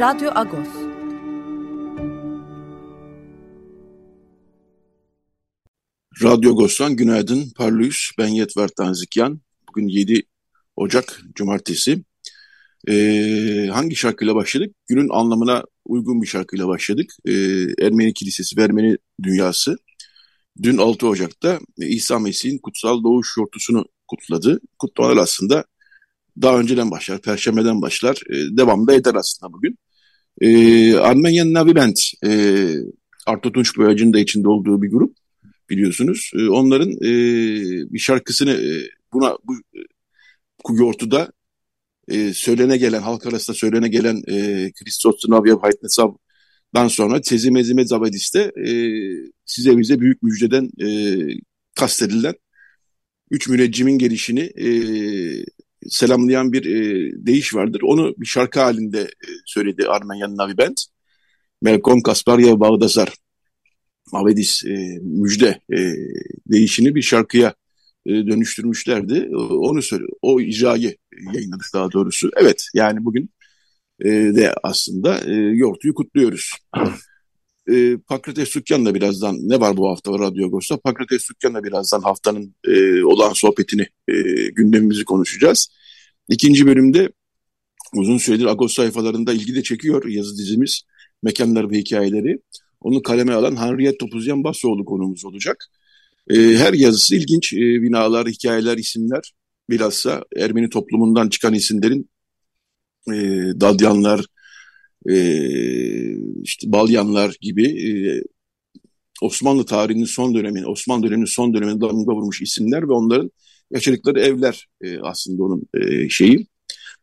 Radyo Agos. Radyo Agos'tan günaydın. Parlıyız. Ben Yetver Tanzikyan. Bugün 7 Ocak Cumartesi. Ee, hangi şarkıyla başladık? Günün anlamına uygun bir şarkıyla başladık. Ee, Ermeni Kilisesi ve Ermeni Dünyası. Dün 6 Ocak'ta İsa Mesih'in kutsal doğuş yortusunu kutladı. Kutlamalar aslında daha önceden başlar, perşembeden başlar. E, devam da eder aslında bugün. E, Armenian Navi Band, e, Arto Tunç Boyacı'nın da içinde olduğu bir grup biliyorsunuz. E, onların e, bir şarkısını e, buna bu Kugyortu'da e, söylene gelen, halk arasında söylene gelen e, Christos Navya Haytnesav'dan sonra Tezi Mezime Zabadis'te e, size bize büyük müjdeden e, kastedilen üç müneccimin gelişini e, selamlayan bir e, deyiş vardır. Onu bir şarkı halinde e, söyledi Armenyan Navi Band. Melkom Kasparya Bağdazar Avedis e, müjde e, değişini bir şarkıya e, dönüştürmüşlerdi. Onu söyle, o icrayı yayınladık daha doğrusu. Evet yani bugün e, de aslında e, Yortu'yu kutluyoruz. E, Pakrates Sükkan'la birazdan ne var bu hafta Radyo Agos'ta? Pakrates Sükkan'la birazdan haftanın e, olan sohbetini, e, gündemimizi konuşacağız. İkinci bölümde uzun süredir Agos sayfalarında ilgi de çekiyor yazı dizimiz Mekanlar ve Hikayeleri. Onu kaleme alan Henriette Topuzyan Basoğlu konumuz olacak. E, her yazısı ilginç e, binalar, hikayeler, isimler. Bilhassa Ermeni toplumundan çıkan isimlerin e, Dadyanlar, e, işte Balyanlar gibi e, Osmanlı tarihinin son dönemini, Osmanlı döneminin son döneminde damga vurmuş isimler ve onların yaşadıkları evler e, aslında onun e, şeyi,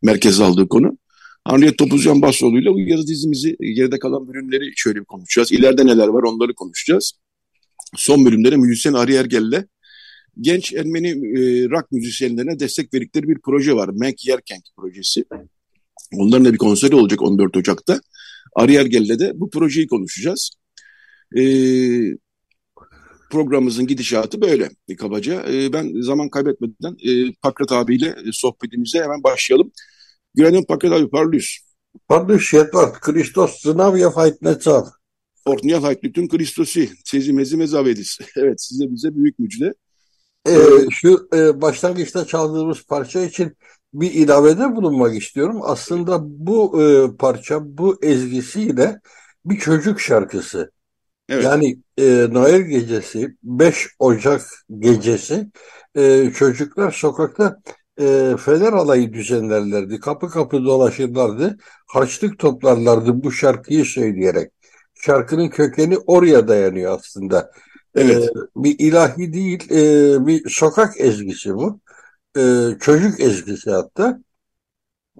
merkez aldığı konu. Henriette Topuzcan Basoğlu ile bu yazı dizimizi geride kalan bölümleri şöyle bir konuşacağız. İleride neler var onları konuşacağız. Son bölümlere müzisyen Ari Ergel'le genç Ermeni e, rock müzisyenlerine destek verdikleri bir proje var. Menk Yerkenk projesi. Onların da bir konseri olacak 14 Ocak'ta. Ari Ergel'le de bu projeyi konuşacağız. E, programımızın gidişatı böyle kabaca. E, ben zaman kaybetmeden e, Pakrat abiyle sohbetimize hemen başlayalım. Günaydın Pakrat abi, parlıyız. Parlıyız, Edward. Kristos sınav yapayt ne çal. Ortniyal hayt bütün Kristosi. Sezi mezi mezavedis. evet size bize büyük müjde. Ee, şu e, başlangıçta çaldığımız parça için bir ilavede bulunmak istiyorum. Aslında bu e, parça, bu ezgisiyle bir çocuk şarkısı. Evet. Yani e, Noel gecesi, 5 Ocak gecesi e, çocuklar sokakta e, fener alayı düzenlerlerdi. Kapı kapı dolaşırlardı. Harçlık toplarlardı bu şarkıyı söyleyerek. Şarkının kökeni oraya dayanıyor aslında. Evet. E, bir ilahi değil, e, bir sokak ezgisi bu. E, çocuk ezgisi hatta.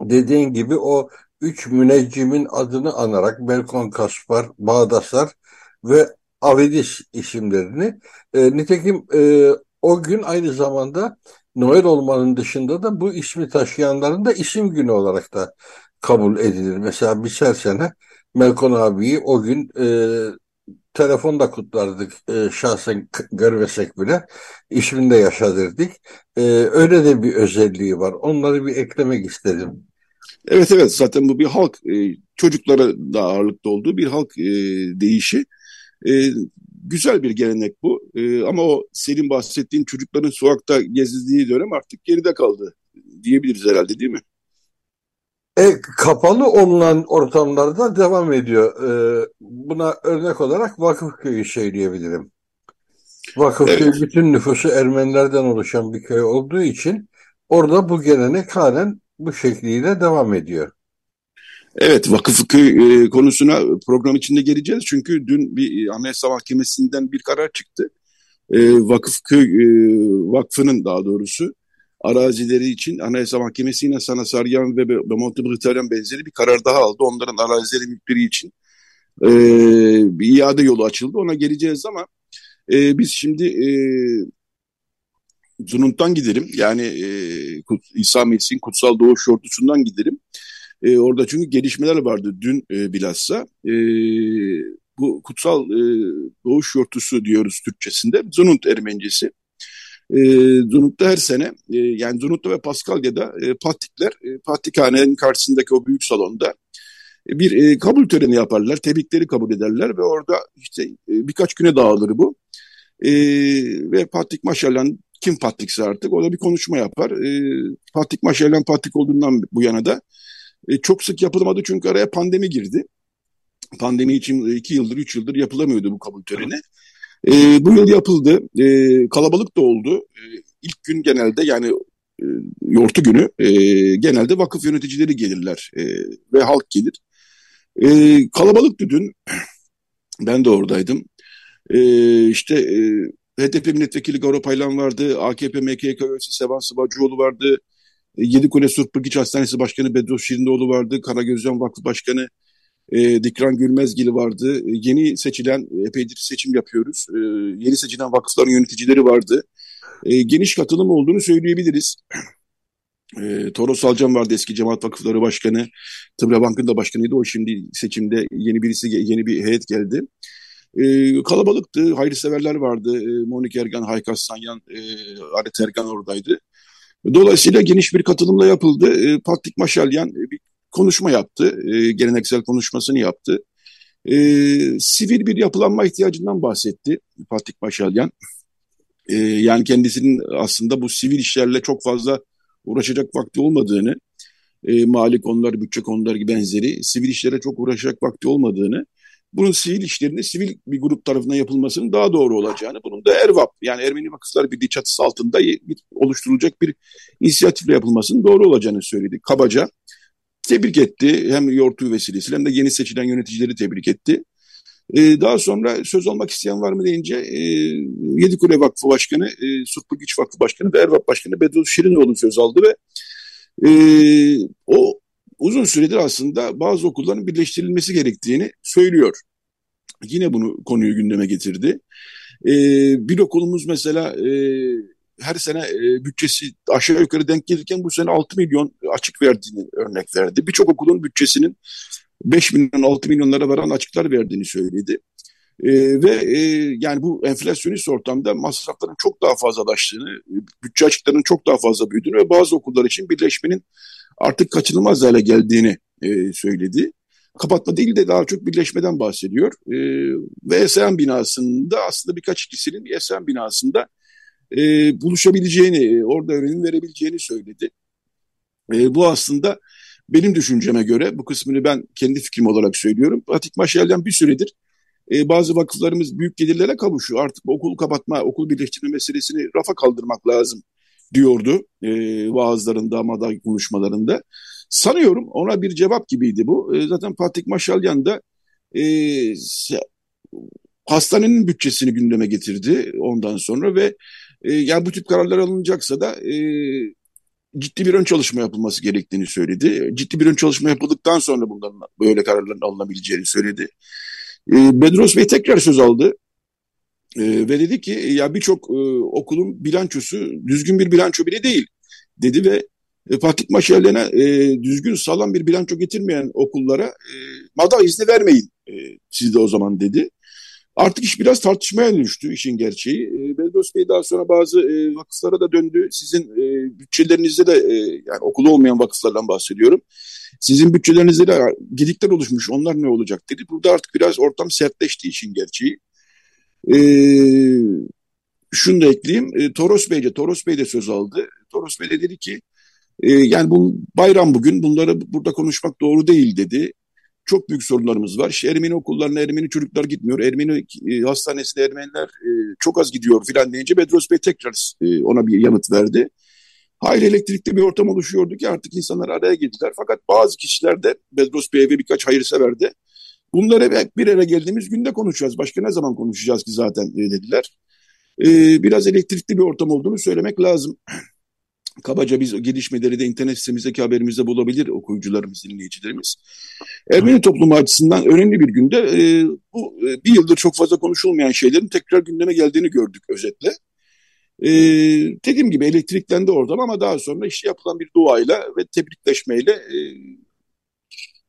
Dediğin gibi o üç müneccimin adını anarak Belkon Kaspar, Bağdasar ve Avedis isimlerini. E, nitekim e, o gün aynı zamanda Noel olmanın dışında da bu ismi taşıyanların da isim günü olarak da kabul edilir. Mesela biz her sene Melkon abiyi o gün e, telefonda kutlardık e, şahsen görmesek bile ismini de yaşadırdık. E, öyle de bir özelliği var. Onları bir eklemek istedim. Evet evet zaten bu bir halk e, çocuklara da ağırlıkta olduğu bir halk e, değişi. E, güzel bir gelenek bu e, ama o senin bahsettiğin çocukların sokakta gezdiği dönem artık geride kaldı diyebiliriz herhalde değil mi? E, kapalı olunan ortamlarda devam ediyor. E, buna örnek olarak Vakıfköy'ü söyleyebilirim. Vakıfköy evet. bütün nüfusu Ermenilerden oluşan bir köy olduğu için orada bu gelenek halen bu şekliyle devam ediyor. Evet Vakıfköy e, konusuna program içinde geleceğiz. Çünkü dün bir Anayasa Mahkemesi'nden bir karar çıktı. E, Vakıfköy e, Vakfı'nın daha doğrusu arazileri için Anayasa Mahkemesi yine Sana Saryan ve Montebritanyan benzeri bir karar daha aldı. Onların arazileri mülkleri için e, bir iade yolu açıldı. Ona geleceğiz ama e, biz şimdi e, Zunut'tan gidelim. Yani e, İsa Mesih'in kutsal doğuş yortusundan gidelim. E, orada çünkü gelişmeler vardı dün e, bilhassa. E, bu kutsal e, doğuş yortusu diyoruz Türkçesinde. Zununt Ermencesi. E, Zunut'ta her sene e, yani Zunut'ta ve Paskalya'da e, Pattikler e, Pattikhane'nin karşısındaki o büyük salonda e, bir e, kabul töreni yaparlar. Tebrikleri kabul ederler ve orada işte e, birkaç güne dağılır bu. E, ve Patrik Maşalan kim Patrikse artık o da bir konuşma yapar. E, Patrik Maşalan Patrik olduğundan bu yana da e, çok sık yapılmadı çünkü araya pandemi girdi. Pandemi için iki yıldır, üç yıldır yapılamıyordu bu kabul töreni. E, bu yıl yapıldı. E, kalabalık da oldu. E, ilk gün genelde yani e, yortu günü e, genelde vakıf yöneticileri gelirler e, ve halk gelir. E, kalabalıktı dün. Ben de oradaydım. E, işte e, HDP milletvekili Garo Paylan vardı. AKP MKK üyesi Sevan Sıvacıoğlu vardı. E, Yedikule Surp Bırgiç Hastanesi Başkanı Bedros Şirindoğlu vardı. Karagözcan Vakfı Başkanı e, Dikran Gülmezgili vardı. E, yeni seçilen, epeydir seçim yapıyoruz. E, yeni seçilen vakıfların yöneticileri vardı. E, geniş katılım olduğunu söyleyebiliriz. E, Toros Alcan vardı eski Cemaat Vakıfları Başkanı. Tıbra Bank'ın da başkanıydı. O şimdi seçimde yeni birisi, yeni bir heyet geldi. E, kalabalıktı. Hayırseverler vardı. E, Monik Ergan, Haykas Sanyan, e, Aret Ergan oradaydı. Dolayısıyla geniş bir katılımla yapıldı. E, Patrik Maşalyan e, bir konuşma yaptı. E, geleneksel konuşmasını yaptı. E, sivil bir yapılanma ihtiyacından bahsetti Patrik Maşalyan. E, yani kendisinin aslında bu sivil işlerle çok fazla uğraşacak vakti olmadığını, e, mali konular, bütçe konuları benzeri sivil işlere çok uğraşacak vakti olmadığını, bunun sivil işlerinde sivil bir grup tarafından yapılmasının daha doğru olacağını, bunun da ERVAP yani Ermeni Vakıflar Birliği çatısı altında bir, oluşturulacak bir inisiyatifle yapılmasının doğru olacağını söyledi kabaca. Tebrik etti hem Yortu vesilesiyle hem de yeni seçilen yöneticileri tebrik etti. Ee, daha sonra söz almak isteyen var mı deyince e, Yedikule Vakfı Başkanı, e, Surplu Güç Vakfı Başkanı ve Ervap Başkanı Bedros Şirinoğlu söz aldı ve e, o uzun süredir aslında bazı okulların birleştirilmesi gerektiğini söylüyor. Yine bunu konuyu gündeme getirdi. E, bir okulumuz mesela e, her sene e, bütçesi aşağı yukarı denk gelirken bu sene 6 milyon açık verdiğini örnek verdi. Birçok okulun bütçesinin 5 milyon 6 milyonlara varan açıklar verdiğini söyledi. E, ve e, yani bu enflasyonist ortamda masrafların çok daha fazlalaştığını, bütçe açıklarının çok daha fazla büyüdüğünü ve bazı okullar için birleşmenin artık kaçınılmaz hale geldiğini e, söyledi. Kapatma değil de daha çok birleşmeden bahsediyor. E, ve Esen binasında aslında birkaç kişinin Esen binasında e, buluşabileceğini, orada öğrenim verebileceğini söyledi. E, bu aslında benim düşünceme göre, bu kısmını ben kendi fikrim olarak söylüyorum. Atik Maşal'den bir süredir e, bazı vakıflarımız büyük gelirlere kavuşuyor. Artık okul kapatma, okul birleştirme meselesini rafa kaldırmak lazım diyordu e, vaazlarında, amaday konuşmalarında. Sanıyorum ona bir cevap gibiydi bu. E, zaten Fatih Maşalyan da e, hastanenin bütçesini gündeme getirdi ondan sonra ve e, yani bu tip kararlar alınacaksa da e, ciddi bir ön çalışma yapılması gerektiğini söyledi. Ciddi bir ön çalışma yapıldıktan sonra bunların böyle kararların alınabileceğini söyledi. E, Bedros Bey tekrar söz aldı. E, ve dedi ki ya birçok e, okulun bilançosu düzgün bir bilanço bile değil dedi ve e, Fatih Maşallen'e e, düzgün sağlam bir bilanço getirmeyen okullara e, mada izni vermeyin e, siz de o zaman dedi. Artık iş biraz tartışmaya dönüştü işin gerçeği. E, Beldos Bey daha sonra bazı e, vakıflara da döndü. Sizin e, bütçelerinizde de e, yani okulu olmayan vakıflardan bahsediyorum. Sizin bütçelerinizde de gedikler oluşmuş onlar ne olacak dedi. Burada artık biraz ortam sertleşti işin gerçeği. E, şunu da ekleyeyim. E, Toros Bey de, Toros Bey de söz aldı. Toros Bey de dedi ki e, yani bu bayram bugün bunları burada konuşmak doğru değil dedi çok büyük sorunlarımız var. İşte Ermeni okullarına Ermeni çocuklar gitmiyor. Ermeni e, hastanesine Ermeniler e, çok az gidiyor filan deyince Bedros Bey tekrar e, ona bir yanıt verdi. Hayli elektrikli bir ortam oluşuyordu ki artık insanlar araya girdiler. Fakat bazı kişiler de Bedros Bey ve birkaç hayırsever de bunları hep bir yere geldiğimiz günde konuşacağız. Başka ne zaman konuşacağız ki zaten e, dediler. Biraz elektrikli bir ortam olduğunu söylemek lazım. Kabaca biz gelişmeleri de internet sitemizdeki haberimizde bulabilir okuyucularımız, dinleyicilerimiz. Ermeni toplumu açısından önemli bir günde e, bu e, bir yıldır çok fazla konuşulmayan şeylerin tekrar gündeme geldiğini gördük özetle. E, dediğim gibi elektriklendi oradan ama daha sonra işte yapılan bir duayla ve tebrikleşmeyle e,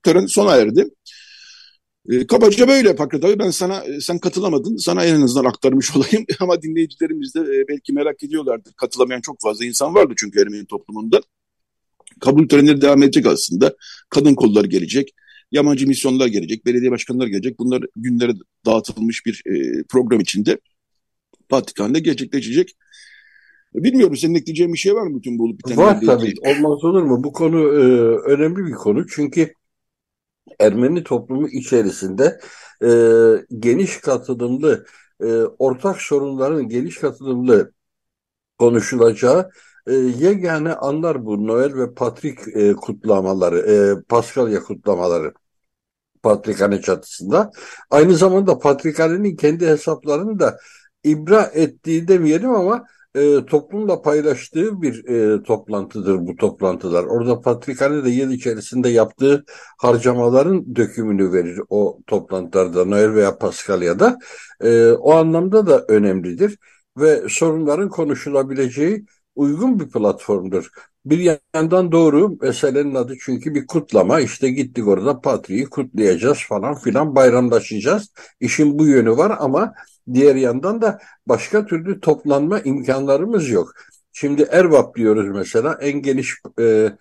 tören sona erdi. E, kabaca böyle Fakir tabii ben sana sen katılamadın. Sana en azından aktarmış olayım. Ama dinleyicilerimiz de e, belki merak ediyorlardır. Katılamayan çok fazla insan vardı çünkü Ermeni toplumunda. Kabul törenleri devam edecek aslında. Kadın kolları gelecek yabancı misyonlar gelecek belediye başkanları gelecek. Bunlar günlere dağıtılmış bir e, program içinde Vatikan'da gerçekleşecek. Bilmiyorum senin ekleyeceğin bir şey var mı bütün bu olup Var tabii. Olmaz olur mu? Bu konu e, önemli bir konu. Çünkü Ermeni toplumu içerisinde e, geniş katılımlı, e, ortak sorunların geniş katılımlı konuşulacağı e, yegane anlar bu Noel ve Patrik e, kutlamaları, e, Paskalya kutlamaları. Patrikhane çatısında. Aynı zamanda Patrikhane'nin kendi hesaplarını da ibra ettiği demeyelim ama e, toplumla paylaştığı bir e, toplantıdır bu toplantılar. Orada Patrikhane de yıl içerisinde yaptığı harcamaların dökümünü verir o toplantılarda Noel veya Paskalya'da. E, o anlamda da önemlidir ve sorunların konuşulabileceği uygun bir platformdur. Bir yandan doğru meselenin adı çünkü bir kutlama işte gittik orada Patriği kutlayacağız falan filan bayramlaşacağız. İşin bu yönü var ama Diğer yandan da başka türlü toplanma imkanlarımız yok. Şimdi Ervap diyoruz mesela en geniş e,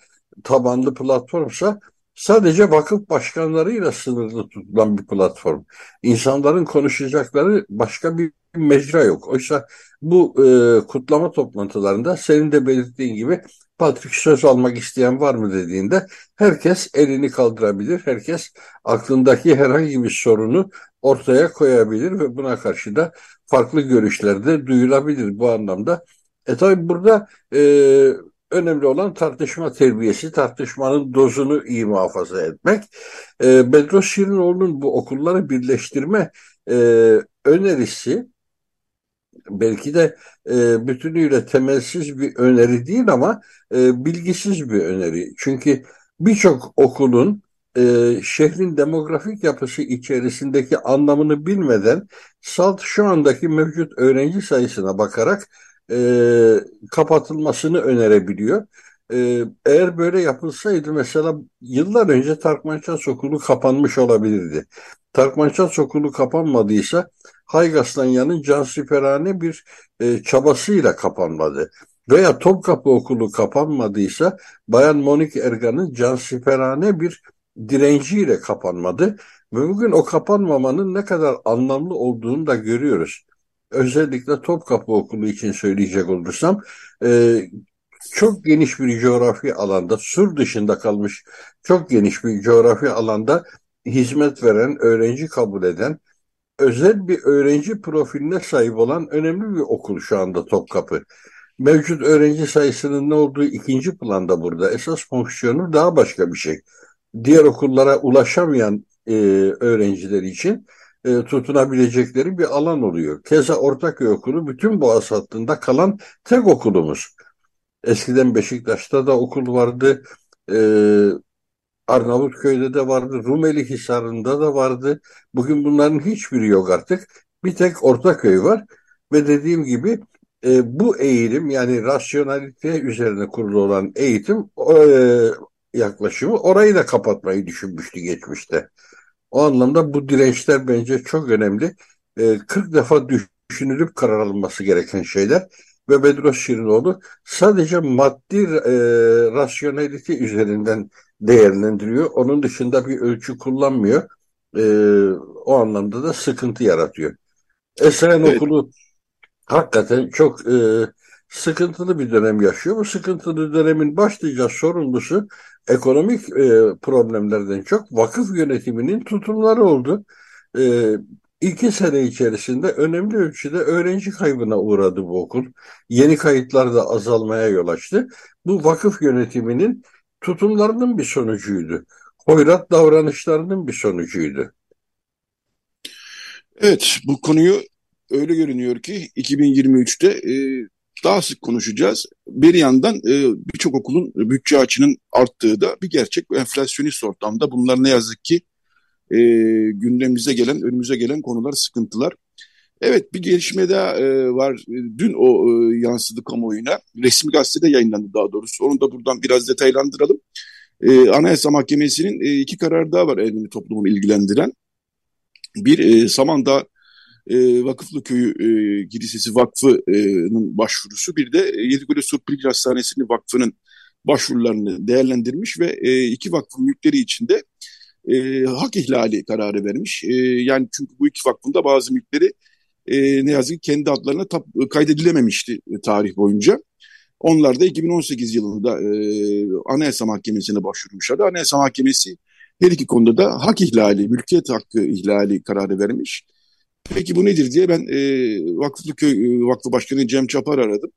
tabanlı platformsa sadece vakıf başkanlarıyla sınırlı tutulan bir platform. İnsanların konuşacakları başka bir mecra yok. Oysa bu e, kutlama toplantılarında senin de belirttiğin gibi Patrick söz almak isteyen var mı dediğinde herkes elini kaldırabilir. Herkes aklındaki herhangi bir sorunu ortaya koyabilir ve buna karşı da farklı görüşler de duyulabilir bu anlamda. E tabi burada e, önemli olan tartışma terbiyesi, tartışmanın dozunu iyi muhafaza etmek. E, Bedros Şirinoğlu'nun bu okulları birleştirme e, önerisi belki de e, bütünüyle temelsiz bir öneri değil ama e, bilgisiz bir öneri. Çünkü birçok okulun e, şehrin demografik yapısı içerisindeki anlamını bilmeden salt şu andaki mevcut öğrenci sayısına bakarak e, kapatılmasını önerebiliyor. E, eğer böyle yapılsaydı mesela yıllar önce Tarkmanças Okulu kapanmış olabilirdi. Tarkmanças Okulu kapanmadıysa Haygaslanyan'ın cansiperane bir e, çabasıyla kapanmadı. Veya Topkapı Okulu kapanmadıysa Bayan Monik Ergan'ın cansiperane bir direnciyle kapanmadı. Ve bugün o kapanmamanın ne kadar anlamlı olduğunu da görüyoruz. Özellikle Topkapı Okulu için söyleyecek olursam e, çok geniş bir coğrafi alanda, sur dışında kalmış çok geniş bir coğrafi alanda hizmet veren, öğrenci kabul eden, özel bir öğrenci profiline sahip olan önemli bir okul şu anda Topkapı. Mevcut öğrenci sayısının ne olduğu ikinci planda burada. Esas fonksiyonu daha başka bir şey. Diğer okullara ulaşamayan e, öğrenciler için e, tutunabilecekleri bir alan oluyor. Keza Ortaköy Okulu bütün Boğaz hattında kalan tek okulumuz. Eskiden Beşiktaş'ta da okul vardı. E, Arnavutköy'de de vardı. Rumeli Hisarı'nda da vardı. Bugün bunların hiçbiri yok artık. Bir tek Ortaköy var. Ve dediğim gibi e, bu eğilim yani rasyonalite üzerine kurulu olan eğitim e, yaklaşımı orayı da kapatmayı düşünmüştü geçmişte. O anlamda bu dirençler bence çok önemli. E, 40 defa düşünülüp karar alınması gereken şeyler ve Bedros Şirinoğlu sadece maddi e, rasyonelite üzerinden değerlendiriyor. Onun dışında bir ölçü kullanmıyor. E, o anlamda da sıkıntı yaratıyor. Esren evet. okulu hakikaten çok e, sıkıntılı bir dönem yaşıyor. Bu sıkıntılı dönemin başlıca sorumlusu ekonomik e, problemlerden çok vakıf yönetiminin tutumları oldu. E, iki sene içerisinde önemli ölçüde öğrenci kaybına uğradı bu okul. Yeni kayıtlar da azalmaya yol açtı. Bu vakıf yönetiminin tutumlarının bir sonucuydu. Hoyrat davranışlarının bir sonucuydu. Evet, bu konuyu öyle görünüyor ki 2023'te e, daha sık konuşacağız. Bir yandan e, birçok okulun bütçe açının arttığı da bir gerçek. Enflasyonist ortamda bunlar ne yazık ki e, gündemimize gelen, önümüze gelen konular, sıkıntılar. Evet bir gelişme daha e, var. Dün o e, yansıdı kamuoyuna. Resmi gazetede yayınlandı daha doğrusu. Onu da buradan biraz detaylandıralım. E, Anayasa Mahkemesi'nin e, iki karar daha var Ermeni toplumu ilgilendiren. Bir e, Samandağ e, Vakıflı Köyü e, Kilisesi Vakfı'nın başvurusu. Bir de e, Yedikule Surpilik Hastanesi'nin vakfının başvurularını değerlendirmiş ve e, iki vakfın mülkleri içinde e, hak ihlali kararı vermiş. E, yani çünkü bu iki vakfın da bazı mülkleri e, ne yazık ki kendi adlarına tap, kaydedilememişti e, tarih boyunca. Onlar da 2018 yılında e, Anayasa Mahkemesi'ne başvurmuşlardı. Anayasa Mahkemesi her iki konuda da hak ihlali, mülkiyet hakkı ihlali kararı vermiş. Peki bu nedir diye ben e, Vakıflıköy e, Vakfı Başkanı Cem Çapar aradım.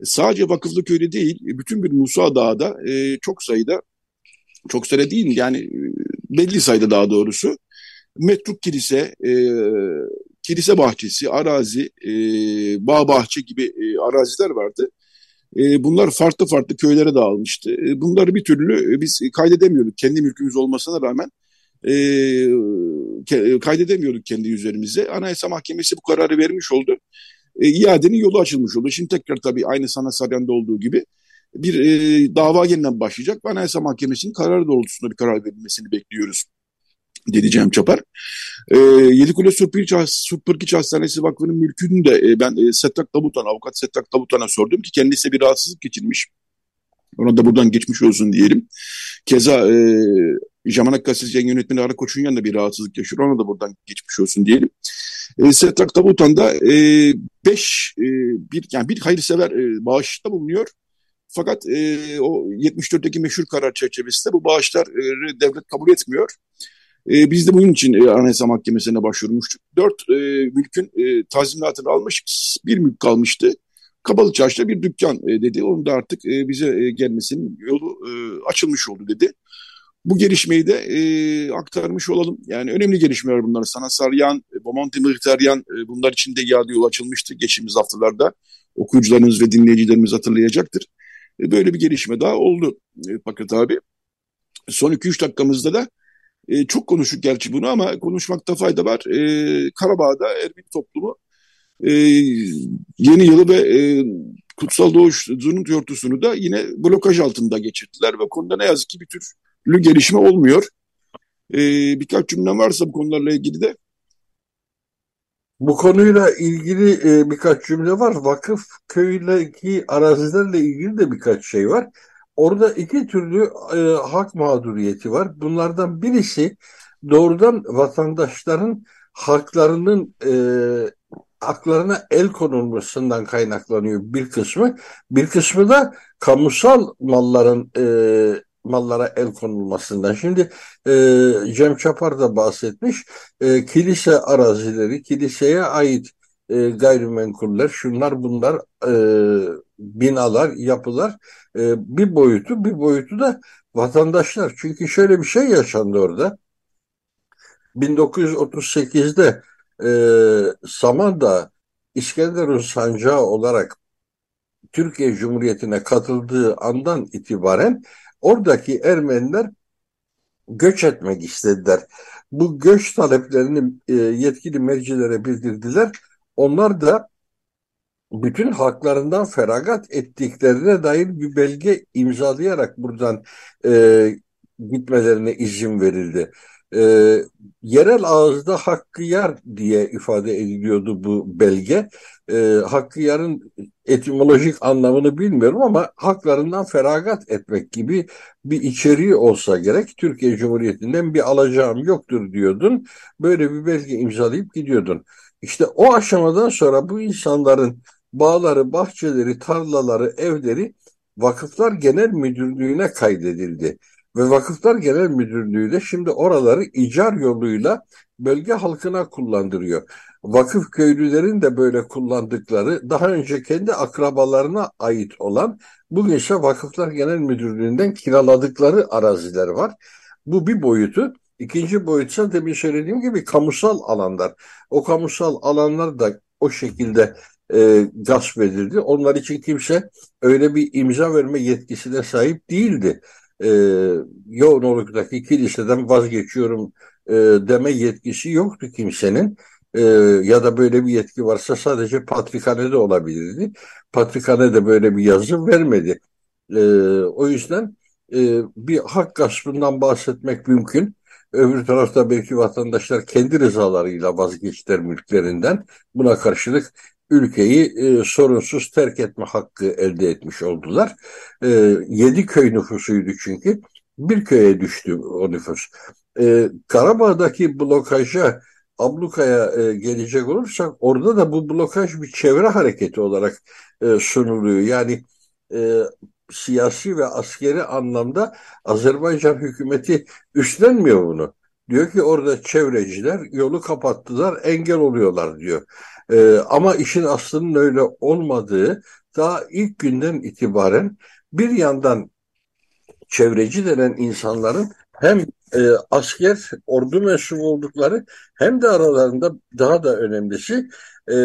E, sadece Vakıflıköy'de değil, bütün bir Musa Dağı'da e, çok sayıda, çok sayıda değil yani e, belli sayıda daha doğrusu metruk kilise, e, kilise bahçesi, arazi, e, bağ bahçe gibi e, araziler vardı. E, bunlar farklı farklı köylere dağılmıştı. E, bunları bir türlü e, biz kaydedemiyorduk. Kendi mülkümüz olmasına rağmen e, kaydedemiyorduk kendi üzerimize. Anayasa Mahkemesi bu kararı vermiş oldu. E, iadenin yolu açılmış oldu. Şimdi tekrar tabii aynı sana Saryan'da olduğu gibi bir e, dava yeniden başlayacak. Anayasa Mahkemesi'nin kararı doğrultusunda bir karar verilmesini bekliyoruz dedi Çapar. E, Yedikule Surpirkiç Hastanesi Vakfı'nın mülkünü de e, ben e, Settak Davutan, avukat Settak Davutan'a sordum ki kendisi bir rahatsızlık geçirmiş. Ona da buradan geçmiş olsun diyelim. Keza e, Jamanak Gazetesi yayın yönetmeni Ara Koç'un yanında bir rahatsızlık yaşıyor. Ona da buradan geçmiş olsun diyelim. E, Settak Davutan'da e, beş, e, bir, yani bir hayırsever e, bağışta bulunuyor. Fakat e, o 74'teki meşhur karar çerçevesinde bu bağışları e, devlet kabul etmiyor. E, biz de bunun için e, Anayasa Mahkemesi'ne başvurmuştuk. Dört e, mülkün e, tazminatını almış, bir mülk kalmıştı. Kabalı Çarşı'da bir dükkan e, dedi. Onun da artık e, bize e, gelmesinin yolu e, açılmış oldu dedi. Bu gelişmeyi de e, aktarmış olalım. Yani önemli gelişmeler bunlar. Sana Saryan, e, Bomonti Mıhtaryan e, bunlar için de iade yol açılmıştı geçtiğimiz haftalarda. Okuyucularınız ve dinleyicilerimiz hatırlayacaktır. E, böyle bir gelişme daha oldu e, Paket abi. Son 2-3 dakikamızda da e, çok konuştuk gerçi bunu ama konuşmakta fayda var. E, Karabağ'da Erbil toplumu e, yeni yılı ve e, Kutsal Doğuş Zunut Yortusunu da yine blokaj altında geçirdiler ve konuda ne yazık ki bir türlü gelişme olmuyor. E, birkaç cümle varsa bu konularla ilgili de. Bu konuyla ilgili e, birkaç cümle var. Vakıf köydeki arazilerle ilgili de birkaç şey var. Orada iki türlü e, hak mağduriyeti var. Bunlardan birisi doğrudan vatandaşların haklarının e, haklarına el konulmasından kaynaklanıyor bir kısmı. Bir kısmı da kamusal malların e, mallara el konulmasından. Şimdi e, Cem Çapar da bahsetmiş. E, kilise arazileri, kiliseye ait e, gayrimenkuller, şunlar bunlar e, binalar, yapılar e, bir boyutu, bir boyutu da vatandaşlar. Çünkü şöyle bir şey yaşandı orada. 1938'de e, Samandağ İskenderun sancağı olarak Türkiye Cumhuriyeti'ne katıldığı andan itibaren oradaki Ermeniler göç etmek istediler. Bu göç taleplerini e, yetkili mercilere bildirdiler. Onlar da bütün haklarından feragat ettiklerine dair bir belge imzalayarak buradan e, gitmelerine izin verildi. E, yerel ağızda hakkı yar diye ifade ediliyordu bu belge. E, hakkı yarın etimolojik anlamını bilmiyorum ama haklarından feragat etmek gibi bir içeriği olsa gerek. Türkiye Cumhuriyeti'nden bir alacağım yoktur diyordun. Böyle bir belge imzalayıp gidiyordun. İşte o aşamadan sonra bu insanların bağları, bahçeleri, tarlaları, evleri Vakıflar Genel Müdürlüğü'ne kaydedildi. Ve Vakıflar Genel Müdürlüğü de şimdi oraları icar yoluyla bölge halkına kullandırıyor. Vakıf köylülerin de böyle kullandıkları daha önce kendi akrabalarına ait olan bugün ise Vakıflar Genel Müdürlüğü'nden kiraladıkları araziler var. Bu bir boyutu. İkinci boyutsa demin söylediğim gibi kamusal alanlar. O kamusal alanlar da o şekilde e, gasp edildi. Onlar için kimse öyle bir imza verme yetkisine sahip değildi. E, yoğun olarak kiliseden vazgeçiyorum e, deme yetkisi yoktu kimsenin. E, ya da böyle bir yetki varsa sadece Patrikhane'de olabilirdi. Patrikhane de böyle bir yazı vermedi. E, o yüzden e, bir hak gaspından bahsetmek mümkün. Öbür tarafta belki vatandaşlar kendi rızalarıyla vazgeçtiler mülklerinden. Buna karşılık ülkeyi e, sorunsuz terk etme hakkı elde etmiş oldular. E, yedi köy nüfusuydu çünkü. Bir köye düştü o nüfus. E, Karabağ'daki blokaja ablukaya e, gelecek olursak orada da bu blokaj bir çevre hareketi olarak e, sunuluyor. Yani e, siyasi ve askeri anlamda Azerbaycan hükümeti üstlenmiyor bunu. Diyor ki orada çevreciler yolu kapattılar, engel oluyorlar diyor. Ee, ama işin aslının öyle olmadığı daha ilk günden itibaren bir yandan çevreci denen insanların hem e, asker, ordu mensubu oldukları hem de aralarında daha da önemlisi e,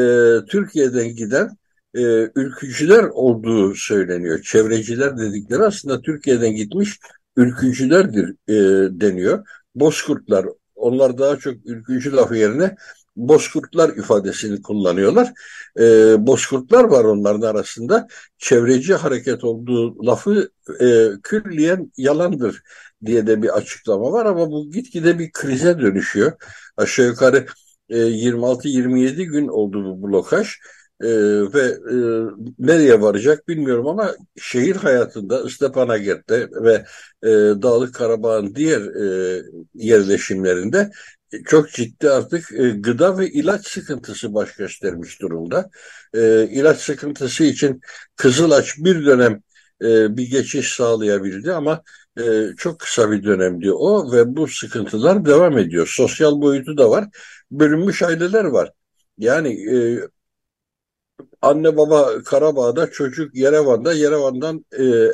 Türkiye'den giden e, ülkücüler olduğu söyleniyor. Çevreciler dedikleri aslında Türkiye'den gitmiş ülkücülerdir e, deniyor. Bozkurtlar, onlar daha çok ülkücü lafı yerine Bozkurtlar ifadesini kullanıyorlar. E, Bozkurtlar var onların arasında. Çevreci hareket olduğu lafı e, külliyen yalandır diye de bir açıklama var ama bu gitgide bir krize dönüşüyor. Aşağı yukarı e, 26-27 gün oldu bu blokaj. E, ve e, nereye varacak bilmiyorum ama şehir hayatında Stepanakert'te ve e, Dağlık Karabağ'ın diğer e, yerleşimlerinde çok ciddi artık e, gıda ve ilaç sıkıntısı baş göstermiş durumda. E, ilaç sıkıntısı için Kızılaç bir dönem e, bir geçiş sağlayabildi ama e, çok kısa bir dönemdi o ve bu sıkıntılar devam ediyor. Sosyal boyutu da var. Bölünmüş aileler var. Yani anne baba Karabağ'da çocuk Yerevan'da Yerevan'dan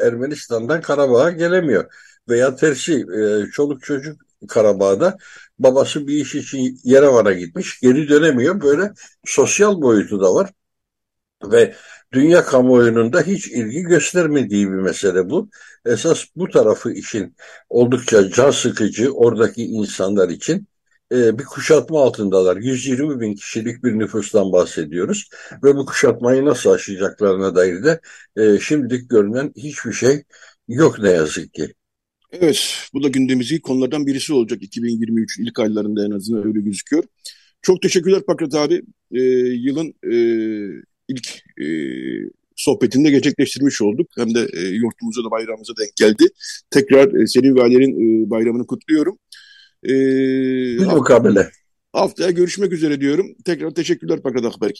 Ermenistan'dan Karabağ'a gelemiyor. Veya tersi çoluk çocuk Karabağ'da babası bir iş için Yerevan'a gitmiş geri dönemiyor. Böyle sosyal boyutu da var. Ve dünya kamuoyunun da hiç ilgi göstermediği bir mesele bu. Esas bu tarafı için oldukça can sıkıcı oradaki insanlar için e, bir kuşatma altındalar. 120 bin kişilik bir nüfustan bahsediyoruz. Ve bu kuşatmayı nasıl aşacaklarına dair de e, şimdilik görünen hiçbir şey yok ne yazık ki. Evet, bu da gündemimizdeki konulardan birisi olacak 2023 ilk aylarında en azından öyle gözüküyor. Çok teşekkürler Pakrat abi. Ee, yılın e, ilk e, sohbetinde gerçekleştirmiş olduk. Hem de e, yurtumuza da bayramımıza denk geldi. Tekrar e, senin ve ailenin e, bayramını kutluyorum. E, Bir mukabele. Haftaya görüşmek üzere diyorum. Tekrar teşekkürler Pakrat Akberk.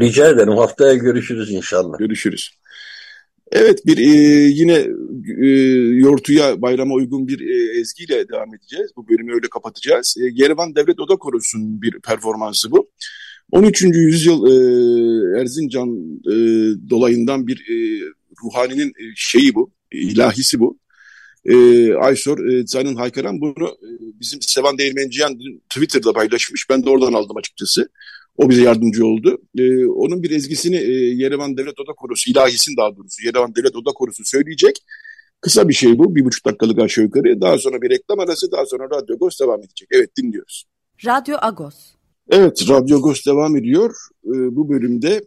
Rica ederim. Haftaya görüşürüz inşallah. Görüşürüz. Evet bir e, yine e, yortuya bayrama uygun bir e, ezgiyle devam edeceğiz. Bu bölümü öyle kapatacağız. E, Yerevan Devlet Oda Korosu'nun bir performansı bu. 13. yüzyıl e, Erzincan e, dolayından bir e, ruhaninin e, şeyi bu, ilahisi bu. E, Aysor e, Zayn'ın Haykaran bunu e, bizim Sevan Değirmenciyan Twitter'da paylaşmış. Ben de oradan aldım açıkçası. O bize yardımcı oldu. E, onun bir ezgisini e, Yerevan Devlet Oda Korosu, ilahisin daha doğrusu Yerevan Devlet Oda Korosu söyleyecek. Kısa bir şey bu, bir buçuk dakikalık aşağı yukarı. Daha sonra bir reklam arası, daha sonra Radyo Agos devam edecek. Evet dinliyoruz. Radyo Agos. Evet, Radyo Agos devam ediyor. E, bu bölümde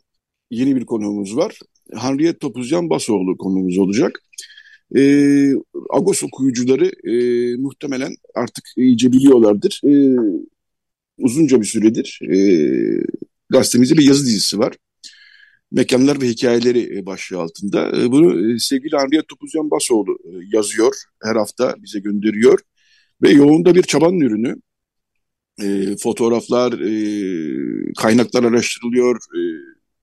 yeni bir konuğumuz var. Hanriyet Topuzcan Basoğlu konuğumuz olacak. E, Agos okuyucuları e, muhtemelen artık iyice biliyorlardır. E, uzunca bir süredir e, gazetemizde bir yazı dizisi var. Mekanlar ve Hikayeleri e, başlığı altında. E, bunu e, sevgili Anriye Topuzyan Basoğlu yazıyor. Her hafta bize gönderiyor. Ve yoğunda bir çabanın ürünü. E, fotoğraflar, e, kaynaklar araştırılıyor. E,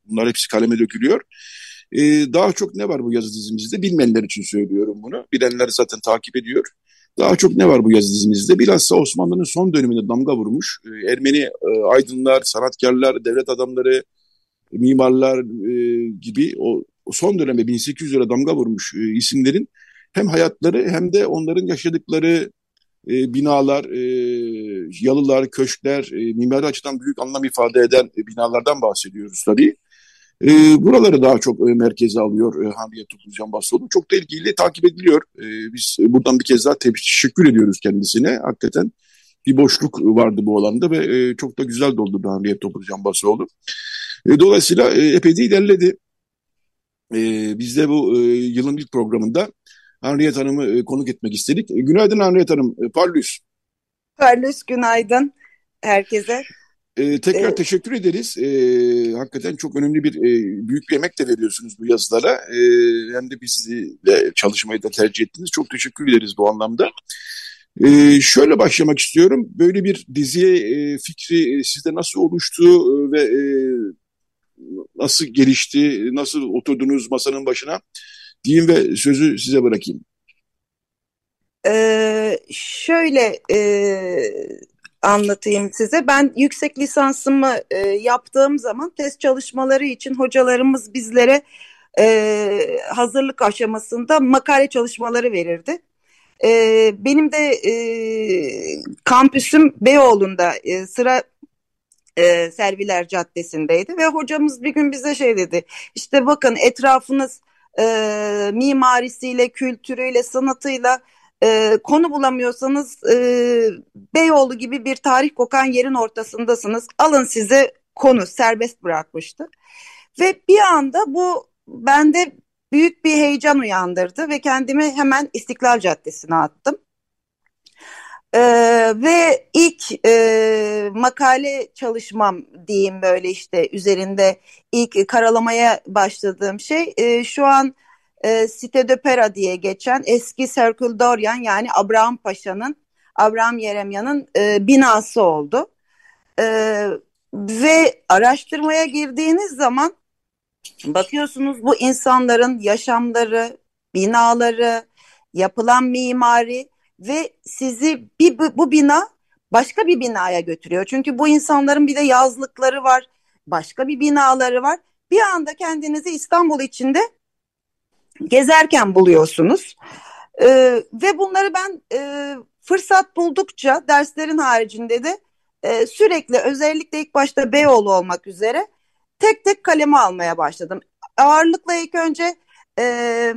bunlar hepsi kaleme dökülüyor. E, daha çok ne var bu yazı dizimizde? Bilmeyenler için söylüyorum bunu. Bilenler zaten takip ediyor. Daha çok ne var bu yazı dizimizde? Bilhassa Osmanlı'nın son döneminde damga vurmuş. E, Ermeni e, aydınlar, sanatkarlar, devlet adamları, mimarlar e, gibi o, o son döneme 1800'lere damga vurmuş e, isimlerin hem hayatları hem de onların yaşadıkları e, binalar, e, yalılar, köşkler, e, mimari açıdan büyük anlam ifade eden e, binalardan bahsediyoruz tabii. E, buraları daha çok e, merkeze alıyor e, Hamdiye Toplucan Basoğlu. Çok da ilgili takip ediliyor. E, biz buradan bir kez daha teşekkür ediyoruz kendisine. Hakikaten bir boşluk vardı bu alanda ve e, çok da güzel doldurdu Hamdiye Toplucan Basoğlu. E, dolayısıyla e, epey de ilerledi. E, biz de bu e, yılın ilk programında Henriette Hanım'ı e, konuk etmek istedik. E, günaydın Henriette Hanım. E, Parlus. Parlus günaydın herkese. Ee, tekrar evet. teşekkür ederiz. Ee, hakikaten çok önemli bir e, büyük bir emek de veriyorsunuz bu yazılara. Ee, hem de bizle çalışmayı da tercih ettiniz. Çok teşekkür ederiz bu anlamda. Ee, şöyle başlamak istiyorum. Böyle bir diziye e, fikri sizde nasıl oluştu e, ve e, nasıl gelişti, nasıl oturdunuz masanın başına diyeyim ve sözü size bırakayım. Ee, şöyle e, anlatayım size. Ben yüksek lisansımı e, yaptığım zaman test çalışmaları için hocalarımız bizlere e, hazırlık aşamasında makale çalışmaları verirdi. E, benim de e, kampüsüm Beyoğlu'nda e, sıra e, Serviler Caddesi'ndeydi ve hocamız bir gün bize şey dedi. İşte bakın etrafınız e, mimarisiyle, kültürüyle, sanatıyla e, konu bulamıyorsanız e, Beyoğlu gibi bir tarih kokan yerin ortasındasınız. Alın size konu serbest bırakmıştı. Ve bir anda bu bende büyük bir heyecan uyandırdı ve kendimi hemen İstiklal Caddesi'ne attım. Ee, ve ilk e, makale çalışmam diyeyim böyle işte üzerinde ilk karalamaya başladığım şey e, şu an e, Site de Pera diye geçen eski Circle Dorian yani Abraham Paşa'nın, Abraham Yeremyan'ın e, binası oldu. E, ve araştırmaya girdiğiniz zaman bakıyorsunuz bu insanların yaşamları, binaları, yapılan mimari ve sizi bir bu, bina başka bir binaya götürüyor. Çünkü bu insanların bir de yazlıkları var, başka bir binaları var. Bir anda kendinizi İstanbul içinde gezerken buluyorsunuz. E, ve bunları ben e, fırsat buldukça derslerin haricinde de e, sürekli özellikle ilk başta Beyoğlu olmak üzere tek tek kaleme almaya başladım. Ağırlıkla ilk önce e,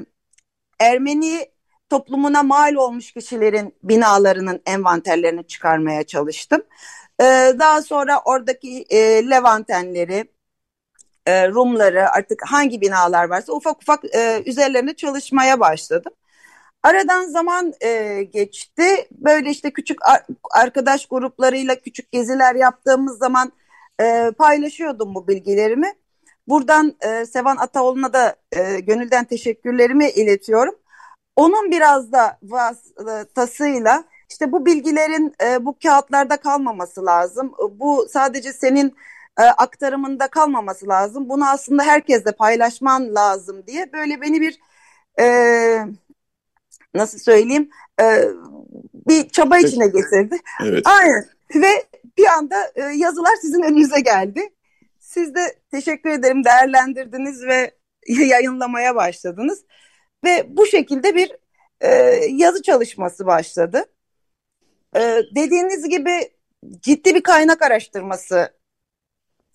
Ermeni toplumuna mal olmuş kişilerin binalarının envanterlerini çıkarmaya çalıştım. E, daha sonra oradaki e, Levantenleri, e, Rumları artık hangi binalar varsa ufak ufak e, üzerlerine çalışmaya başladım. Aradan zaman e, geçti. Böyle işte küçük arkadaş gruplarıyla küçük geziler yaptığımız zaman e, paylaşıyordum bu bilgilerimi. Buradan e, Sevan Ataoğlu'na da e, gönülden teşekkürlerimi iletiyorum. Onun biraz da vasıtasıyla işte bu bilgilerin e, bu kağıtlarda kalmaması lazım. Bu sadece senin e, aktarımında kalmaması lazım. Bunu aslında herkesle paylaşman lazım diye böyle beni bir e, nasıl söyleyeyim e, bir çaba içine getirdi. Evet. Aynen ve bir anda e, yazılar sizin önünüze geldi. Siz de teşekkür ederim değerlendirdiniz ve yayınlamaya başladınız. Ve bu şekilde bir e, yazı çalışması başladı. E, dediğiniz gibi ciddi bir kaynak araştırması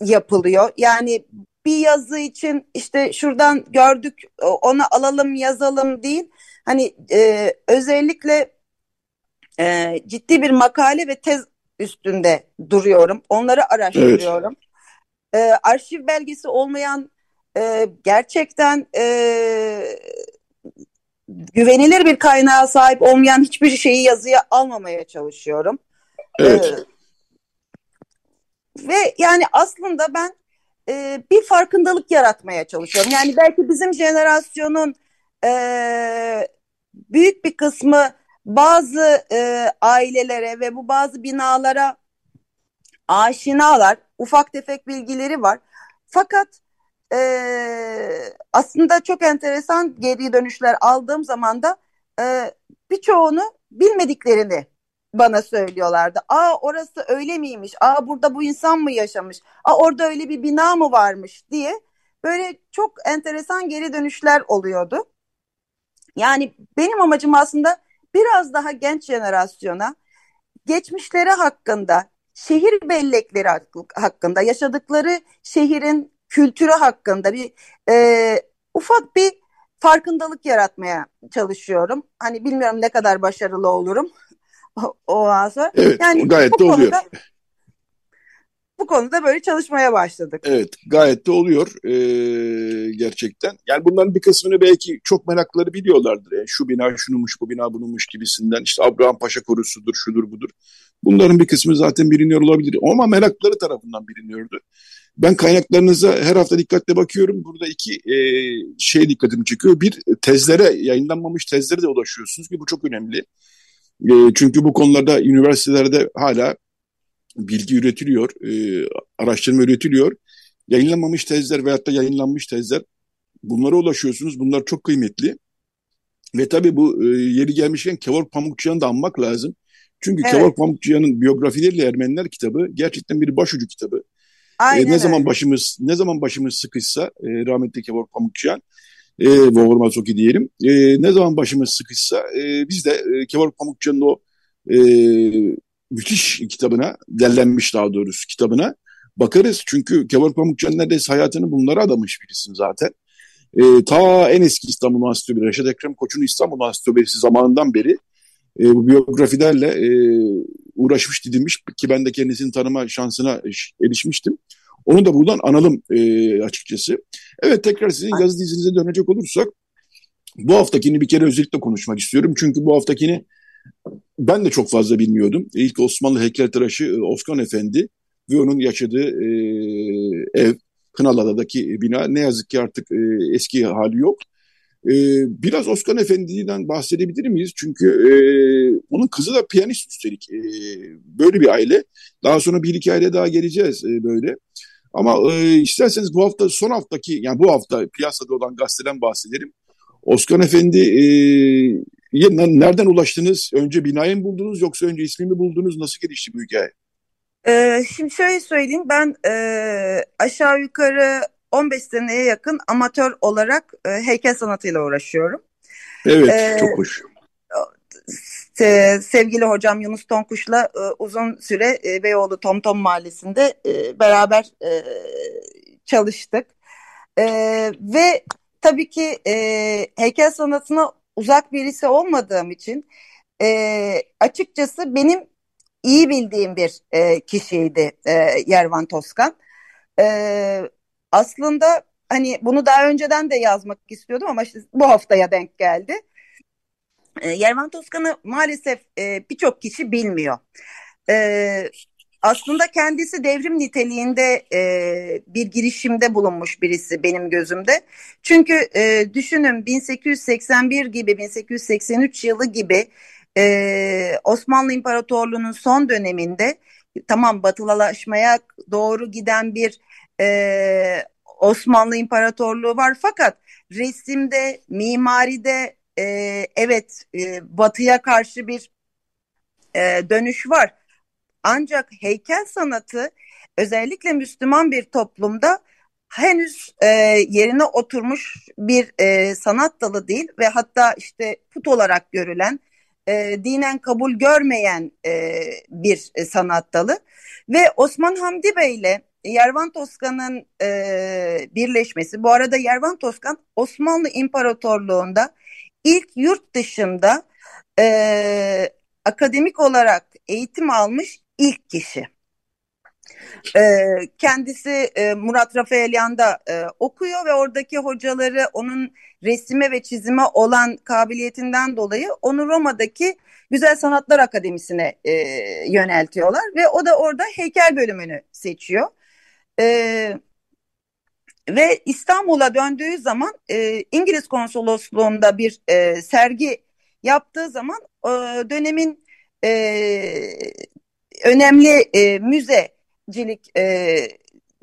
yapılıyor. Yani bir yazı için işte şuradan gördük onu alalım yazalım değil. Hani e, özellikle e, ciddi bir makale ve tez üstünde duruyorum. Onları araştırıyorum. Evet. E, arşiv belgesi olmayan e, gerçekten e, güvenilir bir kaynağa sahip olmayan hiçbir şeyi yazıya almamaya çalışıyorum. Evet. E, ve yani aslında ben e, bir farkındalık yaratmaya çalışıyorum. Yani belki bizim jenerasyonun e, büyük bir kısmı bazı e, ailelere ve bu bazı binalara aşinalar, ufak tefek bilgileri var. Fakat e, aslında çok enteresan geri dönüşler aldığım zaman da e, birçoğunu bilmediklerini bana söylüyorlardı. Aa orası öyle miymiş? Aa burada bu insan mı yaşamış? Aa orada öyle bir bina mı varmış diye böyle çok enteresan geri dönüşler oluyordu. Yani benim amacım aslında biraz daha genç jenerasyona geçmişleri hakkında, şehir bellekleri hakkında, yaşadıkları şehrin kültürü hakkında bir e, ufak bir farkındalık yaratmaya çalışıyorum. Hani bilmiyorum ne kadar başarılı olurum o, o ağza. Evet yani gayet de oluyor. Konuda, bu konuda böyle çalışmaya başladık. Evet gayet de oluyor ee, gerçekten. Yani bunların bir kısmını belki çok merakları biliyorlardır. Yani şu bina şunumuş bu bina bunumuş gibisinden işte Abraham Paşa korusudur şudur budur. Bunların bir kısmı zaten biliniyor olabilir ama merakları tarafından biliniyordu. Ben kaynaklarınıza her hafta dikkatle bakıyorum. Burada iki e, şey dikkatimi çekiyor. Bir tezlere, yayınlanmamış tezlere de ulaşıyorsunuz ki bu çok önemli. E, çünkü bu konularda üniversitelerde hala bilgi üretiliyor, e, araştırma üretiliyor. Yayınlanmamış tezler veyahut da yayınlanmış tezler bunlara ulaşıyorsunuz. Bunlar çok kıymetli. Ve tabii bu e, yeri gelmişken Kevork Pamukçıyan'ı da anmak lazım. Çünkü evet. Kevork Pamukçıyan'ın biyografileriyle Ermeniler kitabı gerçekten bir başucu kitabı. Aynen e, ne zaman başımız ne zaman başımız sıkışsa e, rahmetli Kevork Pamukçıyan e, Vohor diyelim. E, ne zaman başımız sıkışsa e, biz de e, Kevork Pamukçıyan'ın o e, müthiş kitabına, derlenmiş daha doğrusu kitabına bakarız. Çünkü Kemal Pamukcan neredeyse hayatını bunlara adamış bir isim zaten. E, ta en eski İstanbul Ansiklopedisi, Reşat Ekrem Koç'un İstanbul Ansiklopedisi zamanından beri e, bu biyografilerle e, uğraşmış, didinmiş ki ben de kendisini tanıma şansına erişmiştim. Onu da buradan analım e, açıkçası. Evet tekrar sizin yazı dizinize dönecek olursak bu haftakini bir kere özellikle konuşmak istiyorum. Çünkü bu haftakini ben de çok fazla bilmiyordum. İlk Osmanlı heykeltıraşı e, Osman Efendi ve onun yaşadığı e, ev Kınalı'daki bina ne yazık ki artık e, eski hali yok. E, biraz Osman Efendi'den bahsedebilir miyiz? Çünkü e, onun kızı da piyanist üstelik. E, böyle bir aile. Daha sonra bir iki aile daha geleceğiz e, böyle. Ama e, isterseniz bu hafta son haftaki yani bu hafta piyasada olan gazeteden bahsedelim. Osman Efendi e, nereden ulaştınız? Önce binayı mı buldunuz yoksa önce ismini buldunuz? Nasıl gelişti bu hikaye? Ee, şimdi şöyle söyleyeyim ben e, aşağı yukarı 15 seneye yakın amatör olarak e, heykel sanatıyla uğraşıyorum. Evet ee, çok hoş. E, sevgili hocam Yunus Tonkuş'la e, uzun süre e, Beyoğlu Tomtom Mahallesi'nde e, beraber e, çalıştık. Ve tabii ki heykel sanatına uzak birisi olmadığım için açıkçası benim iyi bildiğim bir kişiydi e, Yervan Toskan. Aslında hani bunu daha önceden de yazmak istiyordum ama işte bu haftaya denk geldi. E, Toskan'ı maalesef e, birçok kişi bilmiyor. E, aslında kendisi devrim niteliğinde e, bir girişimde bulunmuş birisi benim gözümde. Çünkü e, düşünün 1881 gibi 1883 yılı gibi e, Osmanlı İmparatorluğu'nun son döneminde tamam batılaşmaya doğru giden bir e, Osmanlı İmparatorluğu var fakat resimde, mimaride e, evet e, batıya karşı bir e, dönüş var. Ancak heykel sanatı özellikle Müslüman bir toplumda henüz e, yerine oturmuş bir e, sanat dalı değil ve hatta işte put olarak görülen e, dinen kabul görmeyen e, bir e, sanat dalı ve Osman Hamdi Bey ile Yervan Toskan'ın e, birleşmesi bu arada Yervan Toskan Osmanlı İmparatorluğu'nda ilk yurt dışında e, akademik olarak eğitim almış ilk kişi. E, kendisi e, Murat Rafaelyan'da e, okuyor ve oradaki hocaları onun resime ve çizime olan kabiliyetinden dolayı onu Roma'daki Güzel Sanatlar Akademisi'ne e, yöneltiyorlar ve o da orada heykel bölümünü seçiyor. E, ve İstanbul'a döndüğü zaman e, İngiliz konsolosluğunda bir e, sergi yaptığı zaman e, dönemin e, önemli e, müzecilik e,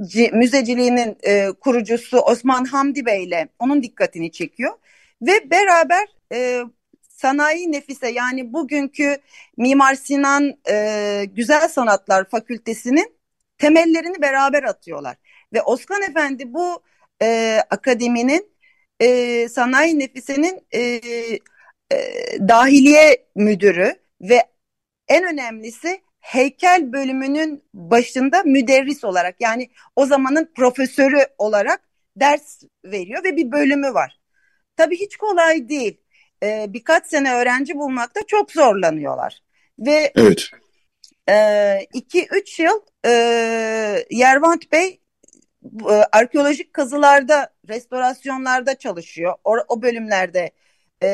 c, müzeciliğinin e, kurucusu Osman Hamdi Bey ile onun dikkatini çekiyor. Ve beraber e, sanayi nefise yani bugünkü Mimar Sinan e, Güzel Sanatlar Fakültesinin temellerini beraber atıyorlar ve Osman Efendi bu e, akademinin e, sanayi nefisenin e, e, dahiliye müdürü ve en önemlisi heykel bölümünün başında müderris olarak yani o zamanın profesörü olarak ders veriyor ve bir bölümü var. Tabii hiç kolay değil. Ee, birkaç sene öğrenci bulmakta çok zorlanıyorlar. Ve evet. e, iki üç yıl e, Yervant Bey e, arkeolojik kazılarda, restorasyonlarda çalışıyor. O, o bölümlerde e,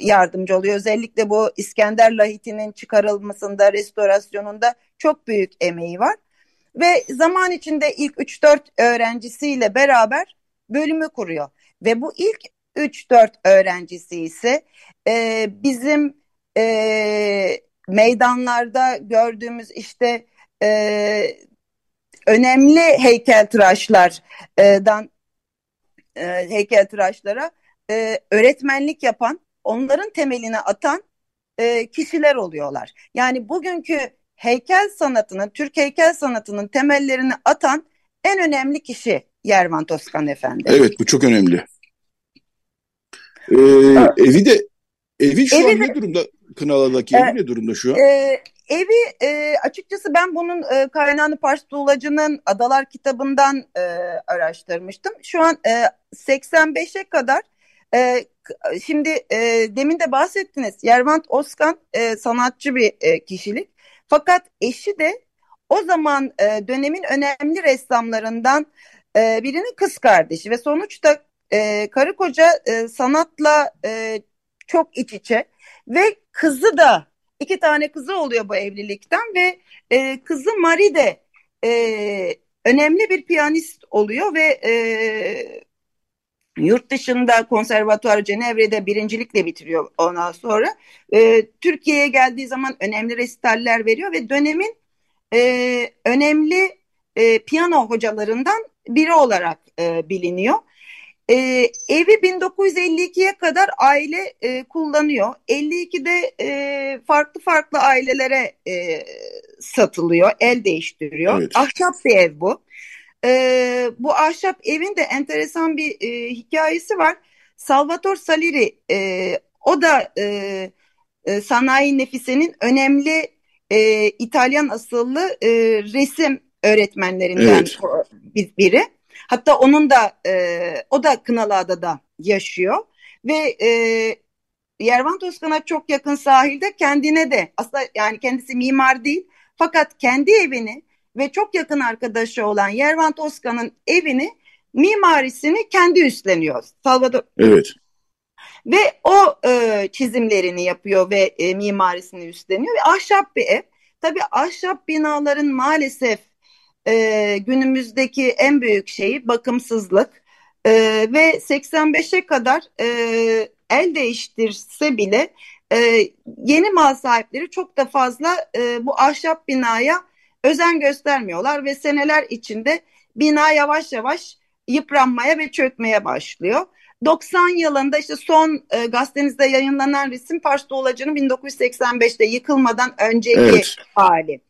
yardımcı oluyor. Özellikle bu İskender lahitinin çıkarılmasında, restorasyonunda çok büyük emeği var. Ve zaman içinde ilk 3-4 öğrencisiyle beraber bölümü kuruyor. Ve bu ilk 3-4 öğrencisi ise e, bizim e, meydanlarda gördüğümüz işte e, önemli heykeltıraşlardan e, heykeltıraşlara e, öğretmenlik yapan, onların temelini atan e, kişiler oluyorlar. Yani bugünkü heykel sanatının, Türk heykel sanatının temellerini atan en önemli kişi Yervan Toskan Efendi. Evet bu çok önemli. Ee, evet. Evi de evi şu evi an ne durumda? Kınalı'daki evi ne durumda şu an? E, evi e, açıkçası ben bunun e, kaynağını Pars Tuğlacı'nın Adalar kitabından e, araştırmıştım. Şu an e, 85'e kadar e, şimdi e, demin de bahsettiniz. Yervant Oskan e, sanatçı bir e, kişilik. Fakat eşi de o zaman e, dönemin önemli ressamlarından e, birinin kız kardeşi ve sonuçta e, karı koca e, sanatla e, çok iç içe ve kızı da iki tane kızı oluyor bu evlilikten ve e, kızı Marie de e, önemli bir piyanist oluyor ve e, Yurt dışında konservatuar Cenevre'de birincilikle bitiriyor ondan sonra. E, Türkiye'ye geldiği zaman önemli resitaller veriyor ve dönemin e, önemli e, piyano hocalarından biri olarak e, biliniyor. E, evi 1952'ye kadar aile e, kullanıyor. 52'de e, farklı farklı ailelere e, satılıyor, el değiştiriyor. Evet. Ahşap bir ev bu. E, bu ahşap evin de enteresan bir e, hikayesi var. Salvatore Salieri e, o da e, e, sanayi nefisinin önemli e, İtalyan asıllı e, resim öğretmenlerinden evet. biri. Hatta onun da e, o da Kınalıada'da yaşıyor ve e, Yervan Toskan'a çok yakın sahilde kendine de aslında yani kendisi mimar değil fakat kendi evini ve çok yakın arkadaşı olan Yervan Toskan'ın evini mimarisini kendi üstleniyor. Salvador. Evet. Ve o e, çizimlerini yapıyor ve e, mimarisini üstleniyor ve ahşap bir ev. Tabii ahşap binaların maalesef e, günümüzdeki en büyük şeyi bakımsızlık e, ve 85'e kadar e, el değiştirse bile e, yeni mal sahipleri çok da fazla e, bu ahşap binaya özen göstermiyorlar ve seneler içinde bina yavaş yavaş yıpranmaya ve çökmeye başlıyor. 90 yılında işte son e, gazetenizde yayınlanan resim Pars Doğulacı'nın 1985'te yıkılmadan önceki evet. hali.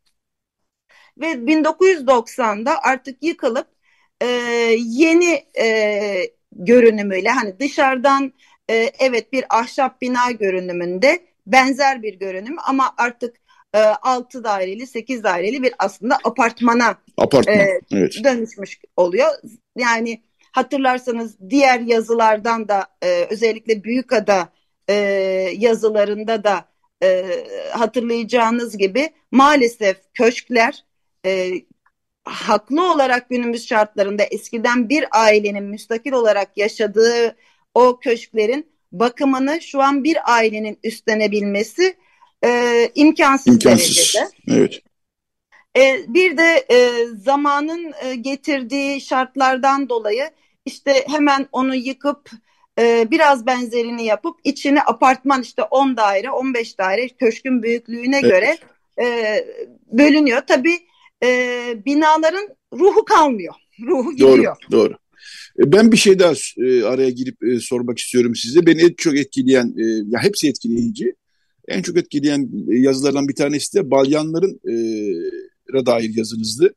Ve 1990'da artık yıkılıp e, yeni e, görünümüyle hani dışarıdan e, evet bir ahşap bina görünümünde benzer bir görünüm ama artık e, 6 daireli 8 daireli bir aslında apartmana Apartman, e, evet. dönüşmüş oluyor. Yani hatırlarsanız diğer yazılardan da e, özellikle Büyükada e, yazılarında da e, hatırlayacağınız gibi maalesef köşkler e, haklı olarak günümüz şartlarında eskiden bir ailenin müstakil olarak yaşadığı o köşklerin bakımını şu an bir ailenin üstlenebilmesi e, imkansız, imkansız derecede. Evet. E, bir de e, zamanın e, getirdiği şartlardan dolayı işte hemen onu yıkıp e, biraz benzerini yapıp içine apartman işte 10 daire 15 daire köşkün büyüklüğüne evet. göre e, bölünüyor. Tabii e, binaların ruhu kalmıyor. Ruhu gidiyor. Doğru, doğru. E, ben bir şey daha e, araya girip e, sormak istiyorum size. Beni en çok etkileyen, e, ya hepsi etkileyici. En çok etkileyen e, yazılardan bir tanesi de Balyanların e, dair yazınızdı.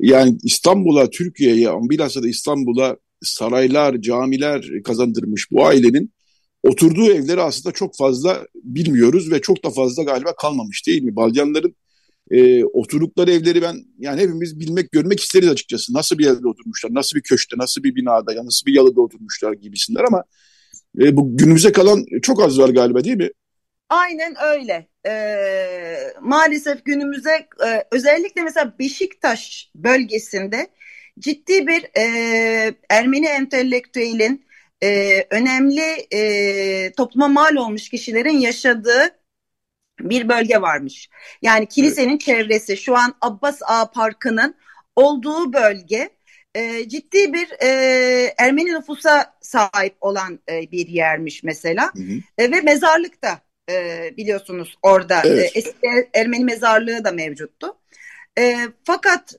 Yani İstanbul'a, Türkiye'ye, bilhassa da İstanbul'a saraylar, camiler kazandırmış bu ailenin oturduğu evleri aslında çok fazla bilmiyoruz ve çok da fazla galiba kalmamış değil mi? Balyanların e, oturdukları evleri ben yani hepimiz bilmek görmek isteriz açıkçası. Nasıl bir evde oturmuşlar, nasıl bir köşkte, nasıl bir binada, ya nasıl bir yalıda oturmuşlar gibisinden ama e, bu günümüze kalan çok az var galiba değil mi? Aynen öyle. Ee, maalesef günümüze e, özellikle mesela Beşiktaş bölgesinde ciddi bir e, Ermeni entelektüelin e, önemli e, topluma mal olmuş kişilerin yaşadığı bir bölge varmış. Yani kilisenin evet. çevresi şu an Abbas Ağa Parkı'nın olduğu bölge e, ciddi bir e, Ermeni nüfusa sahip olan e, bir yermiş mesela hı hı. E, ve mezarlık da e, biliyorsunuz orada evet. e, eski Ermeni mezarlığı da mevcuttu. E, fakat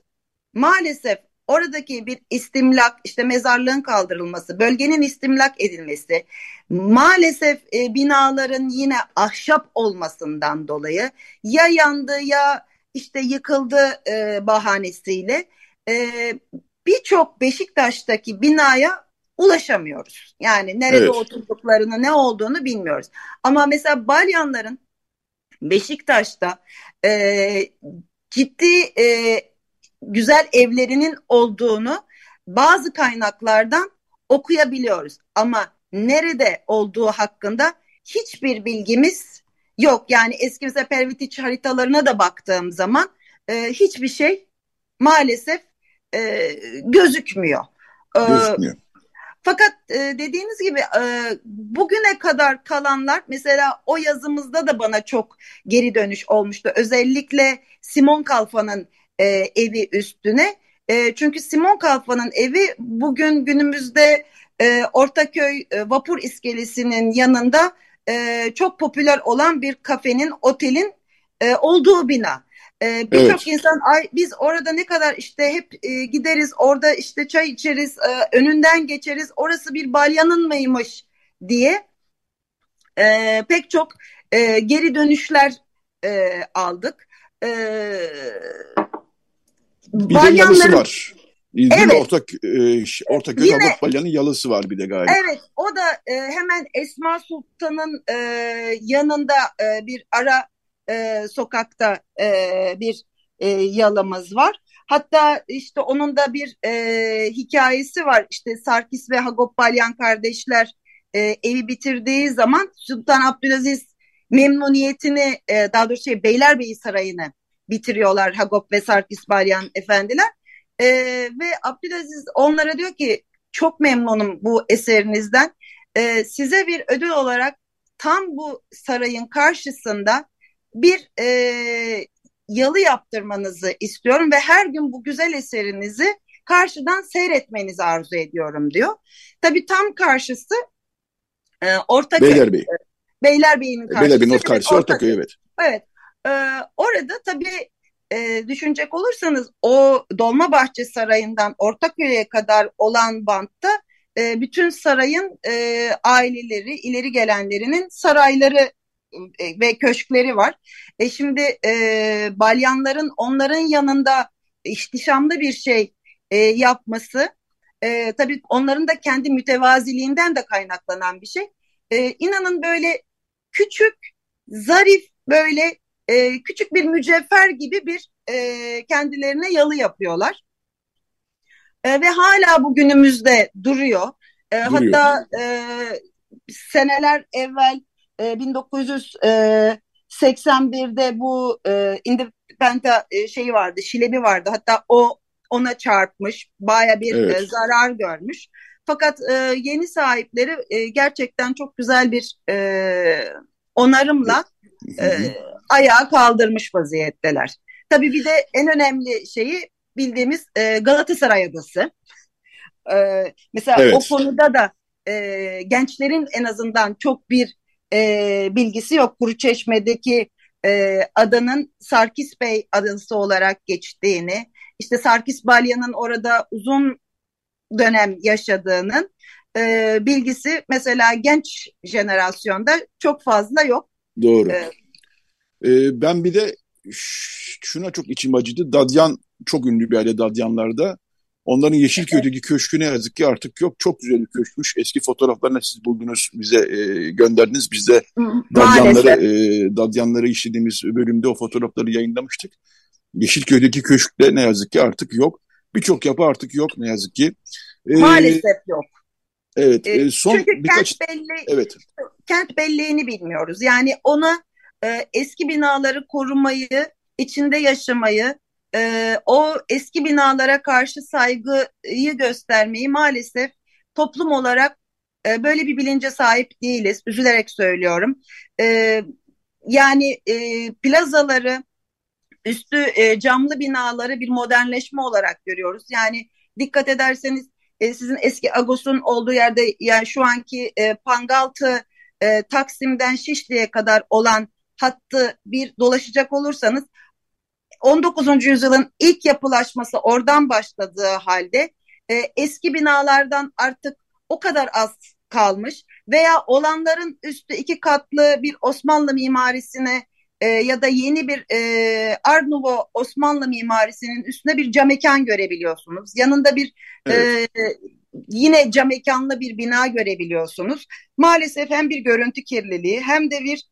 maalesef oradaki bir istimlak işte mezarlığın kaldırılması, bölgenin istimlak edilmesi, maalesef e, binaların yine ahşap olmasından dolayı ya yandı ya işte yıkıldı e, bahanesiyle e, birçok Beşiktaş'taki binaya ulaşamıyoruz. Yani nerede evet. oturduklarını ne olduğunu bilmiyoruz. Ama mesela Balyanların Beşiktaş'ta e, ciddi e, güzel evlerinin olduğunu bazı kaynaklardan okuyabiliyoruz. Ama nerede olduğu hakkında hiçbir bilgimiz yok. Yani eski mesela Pervitiç haritalarına da baktığım zaman e, hiçbir şey maalesef e, gözükmüyor. E, gözükmüyor. Fakat e, dediğiniz gibi e, bugüne kadar kalanlar mesela o yazımızda da bana çok geri dönüş olmuştu. Özellikle Simon Kalfa'nın e, evi üstüne. E, çünkü Simon Kalfa'nın evi bugün günümüzde e, Ortaköy e, vapur iskelesinin yanında e, çok popüler olan bir kafenin, otelin e, olduğu bina. Ee, Birçok evet. insan ay biz orada ne kadar işte hep e, gideriz orada işte çay içeriz e, önünden geçeriz orası bir balyanın mıymış diye e, pek çok e, geri dönüşler e, aldık. E, bir balyanların... de yalısı var. İzmir evet. Ortak, e, Ortaköy Yine, Habak Balyan'ın yalısı var bir de galiba. Evet o da e, hemen Esma Sultan'ın e, yanında e, bir ara e, sokakta e, bir e, yalımız var. Hatta işte onun da bir e, hikayesi var. İşte Sarkis ve Hagop Balyan kardeşler e, evi bitirdiği zaman Sultan Abdülaziz memnuniyetini e, daha doğrusu şey, Beylerbeyi Sarayı'nı bitiriyorlar Hagop ve Sarkis Balyan efendiler. E, ve Abdülaziz onlara diyor ki çok memnunum bu eserinizden. E, size bir ödül olarak tam bu sarayın karşısında bir e, yalı yaptırmanızı istiyorum ve her gün bu güzel eserinizi karşıdan seyretmenizi arzu ediyorum diyor. Tabii tam karşısı e, Ortaköy. Beylerbeyi. Beylerbeyi'nin karşısı. Beylerbeyi'nin karşısı Ortaköy, evet. Evet. E, orada tabii e, düşünecek olursanız o Dolmabahçe Sarayı'ndan Ortaköy'e kadar olan bantta e, bütün sarayın e, aileleri, ileri gelenlerinin sarayları e, ve köşkleri var. E şimdi e, balyanların onların yanında ihtişamlı bir şey e, yapması e, tabii onların da kendi mütevaziliğinden de kaynaklanan bir şey. E, inanın böyle küçük, zarif böyle e, küçük bir mücevher gibi bir e, kendilerine yalı yapıyorlar. E, ve hala bugünümüzde duruyor. E, duruyor. Hatta e, seneler evvel 1981'de e, bu e, Independent e, şeyi vardı, şilebi vardı. Hatta o ona çarpmış, baya bir evet. zarar görmüş. Fakat yeni sahipleri gerçekten çok güzel bir onarımla ayağa kaldırmış vaziyetteler. Tabii bir de en önemli şeyi bildiğimiz Galatasaray Adası. mesela evet. o konuda da gençlerin en azından çok bir e, bilgisi yok. Kuruçeşme'deki e, adanın Sarkis Bey adası olarak geçtiğini, işte Sarkis Balya'nın orada uzun dönem yaşadığının e, bilgisi mesela genç jenerasyonda çok fazla yok. Doğru. Ee, ee, ben bir de şuna çok içim acıdı. Dadyan çok ünlü bir aile Dadyanlarda. Onların Yeşilköy'deki köşkü ne yazık ki artık yok. Çok güzel bir köşkmüş. Eski fotoğraflarını siz buldunuz, bize e, gönderdiniz. Biz de Dadyanları, e, Dadyanları işlediğimiz bölümde o fotoğrafları yayınlamıştık. Yeşilköy'deki köşkte ne yazık ki artık yok. Birçok yapı artık yok ne yazık ki. Ee, Maalesef yok. Evet. E, son Çünkü birkaç... kent belli, evet. kent belleğini bilmiyoruz. Yani ona e, eski binaları korumayı, içinde yaşamayı, e, o eski binalara karşı saygıyı göstermeyi maalesef toplum olarak e, böyle bir bilince sahip değiliz. Üzülerek söylüyorum. E, yani e, plazaları, üstü e, camlı binaları bir modernleşme olarak görüyoruz. Yani dikkat ederseniz e, sizin eski Agos'un olduğu yerde yani şu anki e, Pangaltı e, Taksim'den Şişli'ye kadar olan hattı bir dolaşacak olursanız 19. yüzyılın ilk yapılaşması oradan başladığı halde e, eski binalardan artık o kadar az kalmış veya olanların üstü iki katlı bir Osmanlı mimarisine e, ya da yeni bir e, Art Nouveau Osmanlı mimarisinin üstüne bir cam mekan görebiliyorsunuz. Yanında bir e, evet. e, yine cam mekanlı bir bina görebiliyorsunuz. Maalesef hem bir görüntü kirliliği hem de bir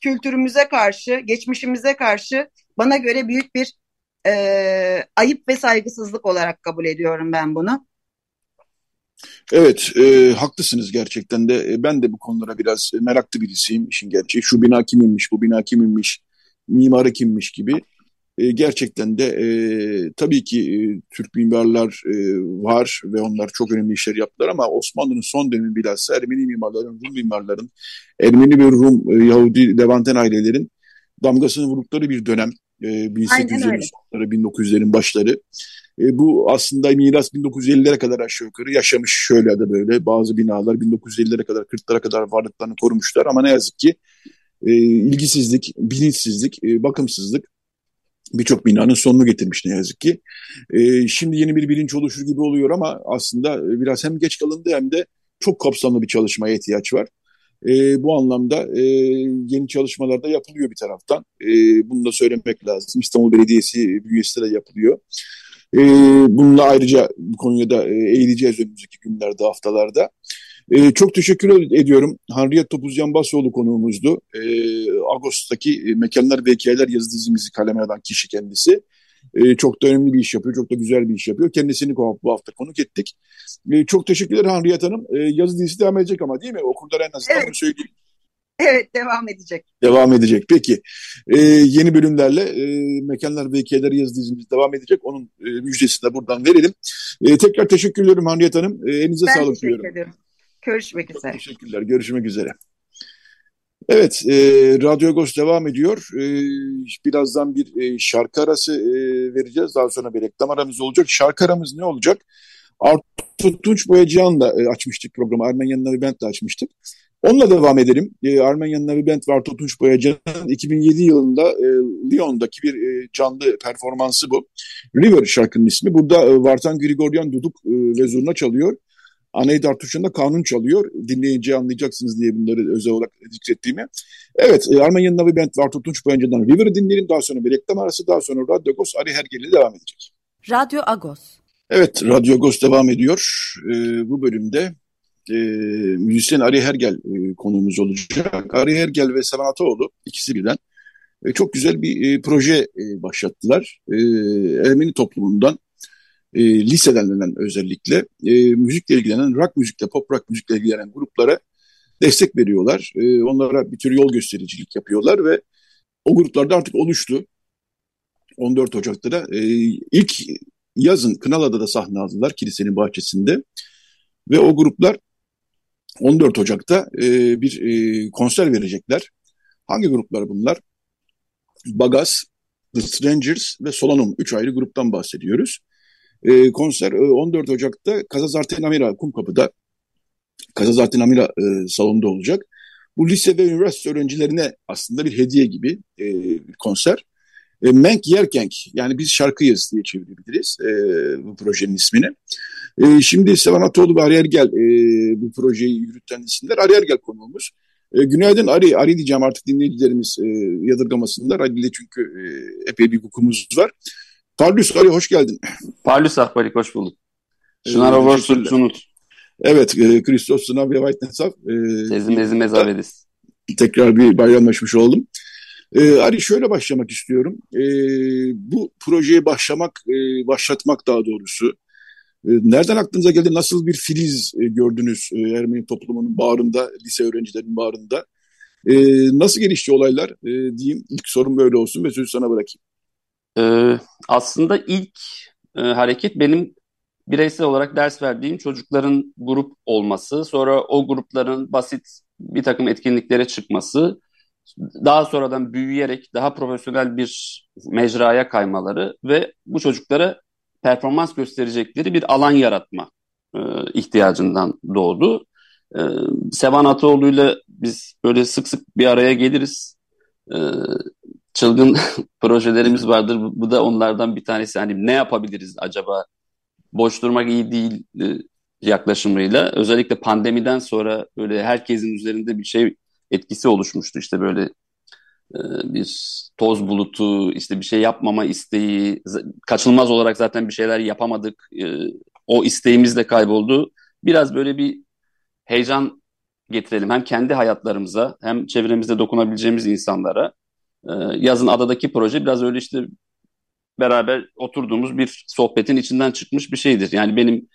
kültürümüze karşı, geçmişimize karşı bana göre büyük bir e, ayıp ve saygısızlık olarak kabul ediyorum ben bunu. Evet, e, haklısınız gerçekten de. E, ben de bu konulara biraz meraklı birisiyim işin gerçeği. Şu bina kiminmiş, bu bina kiminmiş, mimarı kimmiş gibi. E, gerçekten de e, tabii ki e, Türk mimarlar e, var ve onlar çok önemli işler yaptılar ama Osmanlı'nın son dönemi bilhassa Ermeni mimarların, Rum mimarların, Ermeni ve Rum, e, Yahudi, Levanten ailelerin damgasını vurdukları bir dönem. E, 1800'lerin sonları, 1900'lerin başları. E, bu aslında miras 1950'lere kadar aşağı yukarı yaşamış şöyle de böyle. Bazı binalar 1950'lere kadar 40'lara kadar varlıklarını korumuşlar ama ne yazık ki e, ilgisizlik, bilinçsizlik, e, bakımsızlık birçok binanın sonunu getirmiş ne yazık ki. E, şimdi yeni bir bilinç oluşur gibi oluyor ama aslında biraz hem geç kalındı hem de çok kapsamlı bir çalışmaya ihtiyaç var. E, bu anlamda e, yeni çalışmalar da yapılıyor bir taraftan. E, bunu da söylemek lazım. İstanbul Belediyesi bünyesinde de yapılıyor. E, bununla ayrıca bu konuya da e, eğileceğiz önümüzdeki günlerde, haftalarda. E, çok teşekkür ediyorum. Harriyet Topuzcan Basoğlu konuğumuzdu. E, Ağustos'taki Mekanlar ve Hikayeler yazı dizimizi kaleme alan kişi kendisi. E, çok da önemli bir iş yapıyor, çok da güzel bir iş yapıyor. Kendisini bu hafta konuk ettik. E, çok teşekkürler Harriyet Hanım. E, yazı dizisi devam edecek ama değil mi? Okurlar en azından evet. söyleyeyim. Evet devam edecek. Devam edecek. Peki e, yeni bölümlerle e, Mekanlar ve Hikayeler yazı dizimiz devam edecek. Onun e, müjdesini de buradan verelim. E, tekrar teşekkür ederim Haniyet Hanım. E, elinize ben sağlık diyorum. Ederim. Görüşmek üzere. Çok teşekkürler. Görüşmek üzere. Evet, e, Radyo Agos devam ediyor. E, birazdan bir e, şarkı arası e, vereceğiz. Daha sonra bir reklam aramız olacak. Şarkı aramız ne olacak? Artur Tunç Boyacıhan'la e, açmıştık programı. Armenyan'la bir bentle açmıştık. Onunla devam edelim. E, Armenyan Navibent ve Arto Tunç Boyacı'nın 2007 yılında e, Lyon'daki bir e, canlı performansı bu. River şarkının ismi. Burada e, Vartan Grigoryan duduk e, ve zurna çalıyor. Anaid Artuş'un da kanun çalıyor. Dinleyince anlayacaksınız diye bunları özel olarak zikrettiğimi. Evet, e, Armenyan Navibent ve Arto Tunç Boyacı'dan River'ı dinleyelim. Daha sonra bir reklam arası, daha sonra Radyo Agos Ari Hergeli devam edecek. Radyo Agos. Evet, Radyo Agos devam ediyor. E, bu bölümde e, müzisyen Ari Hergel e, konuğumuz olacak. Ari Hergel ve Sevan Ataoğlu ikisi birden e, çok güzel bir e, proje e, başlattılar. E, Ermeni toplumundan e, liseden özellikle e, müzikle ilgilenen, rock müzikle, pop rock müzikle ilgilenen gruplara destek veriyorlar. E, onlara bir tür yol göstericilik yapıyorlar ve o gruplarda artık oluştu. 14 Ocak'ta da e, ilk yazın Kınalı'da da sahne aldılar kilisenin bahçesinde. Ve o gruplar 14 Ocak'ta e, bir e, konser verecekler. Hangi gruplar bunlar? Bagaz, The Strangers ve Solanum. Üç ayrı gruptan bahsediyoruz. E, konser e, 14 Ocak'ta Kazazarten Amira Kumkapı'da Kazazarten Amira e, salonunda olacak. Bu lise ve üniversite öğrencilerine aslında bir hediye gibi e, bir konser. E, Menk Yerkenk yani biz şarkıyız diye çevirebiliriz e, bu projenin ismini. E, şimdi Sevan Atoğlu ve Ari Ergel e, bu projeyi yürüten isimler. Ari Ergel konuğumuz. E, günaydın Ari. Ari diyeceğim artık dinleyicilerimiz e, yadırgamasınlar. Ari çünkü e, epey bir hukukumuz var. Parlus Ari hoş geldin. Parlus Akbalik hoş bulduk. Şınar Over Sunut. Evet, e, Christos Sınav ve White Nesaf. E, Tezim ezim. Tekrar bir bayramlaşmış oldum. Ee, Ali şöyle başlamak istiyorum. Ee, bu projeye başlamak, e, başlatmak daha doğrusu. E, nereden aklınıza geldi? Nasıl bir filiz e, gördünüz e, Ermeni toplumunun bağrında, lise öğrencilerinin bağrında? E, nasıl gelişti olaylar e, diyeyim. İlk sorum böyle olsun ve sözü sana bırakayım. Ee, aslında ilk e, hareket benim bireysel olarak ders verdiğim çocukların grup olması, sonra o grupların basit bir takım etkinliklere çıkması, daha sonradan büyüyerek daha profesyonel bir mecraya kaymaları ve bu çocuklara performans gösterecekleri bir alan yaratma e, ihtiyacından doğdu. E, Sevan Ataoğlu'yla biz böyle sık sık bir araya geliriz. E, çılgın projelerimiz vardır. Bu, bu da onlardan bir tanesi. Hani ne yapabiliriz acaba? Boş durmak iyi değil e, yaklaşımıyla. Özellikle pandemiden sonra böyle herkesin üzerinde bir şey etkisi oluşmuştu. İşte böyle e, bir toz bulutu, işte bir şey yapmama isteği, kaçınılmaz olarak zaten bir şeyler yapamadık. E, o isteğimiz de kayboldu. Biraz böyle bir heyecan getirelim. Hem kendi hayatlarımıza hem çevremizde dokunabileceğimiz insanlara. E, yazın adadaki proje biraz öyle işte beraber oturduğumuz bir sohbetin içinden çıkmış bir şeydir. Yani benim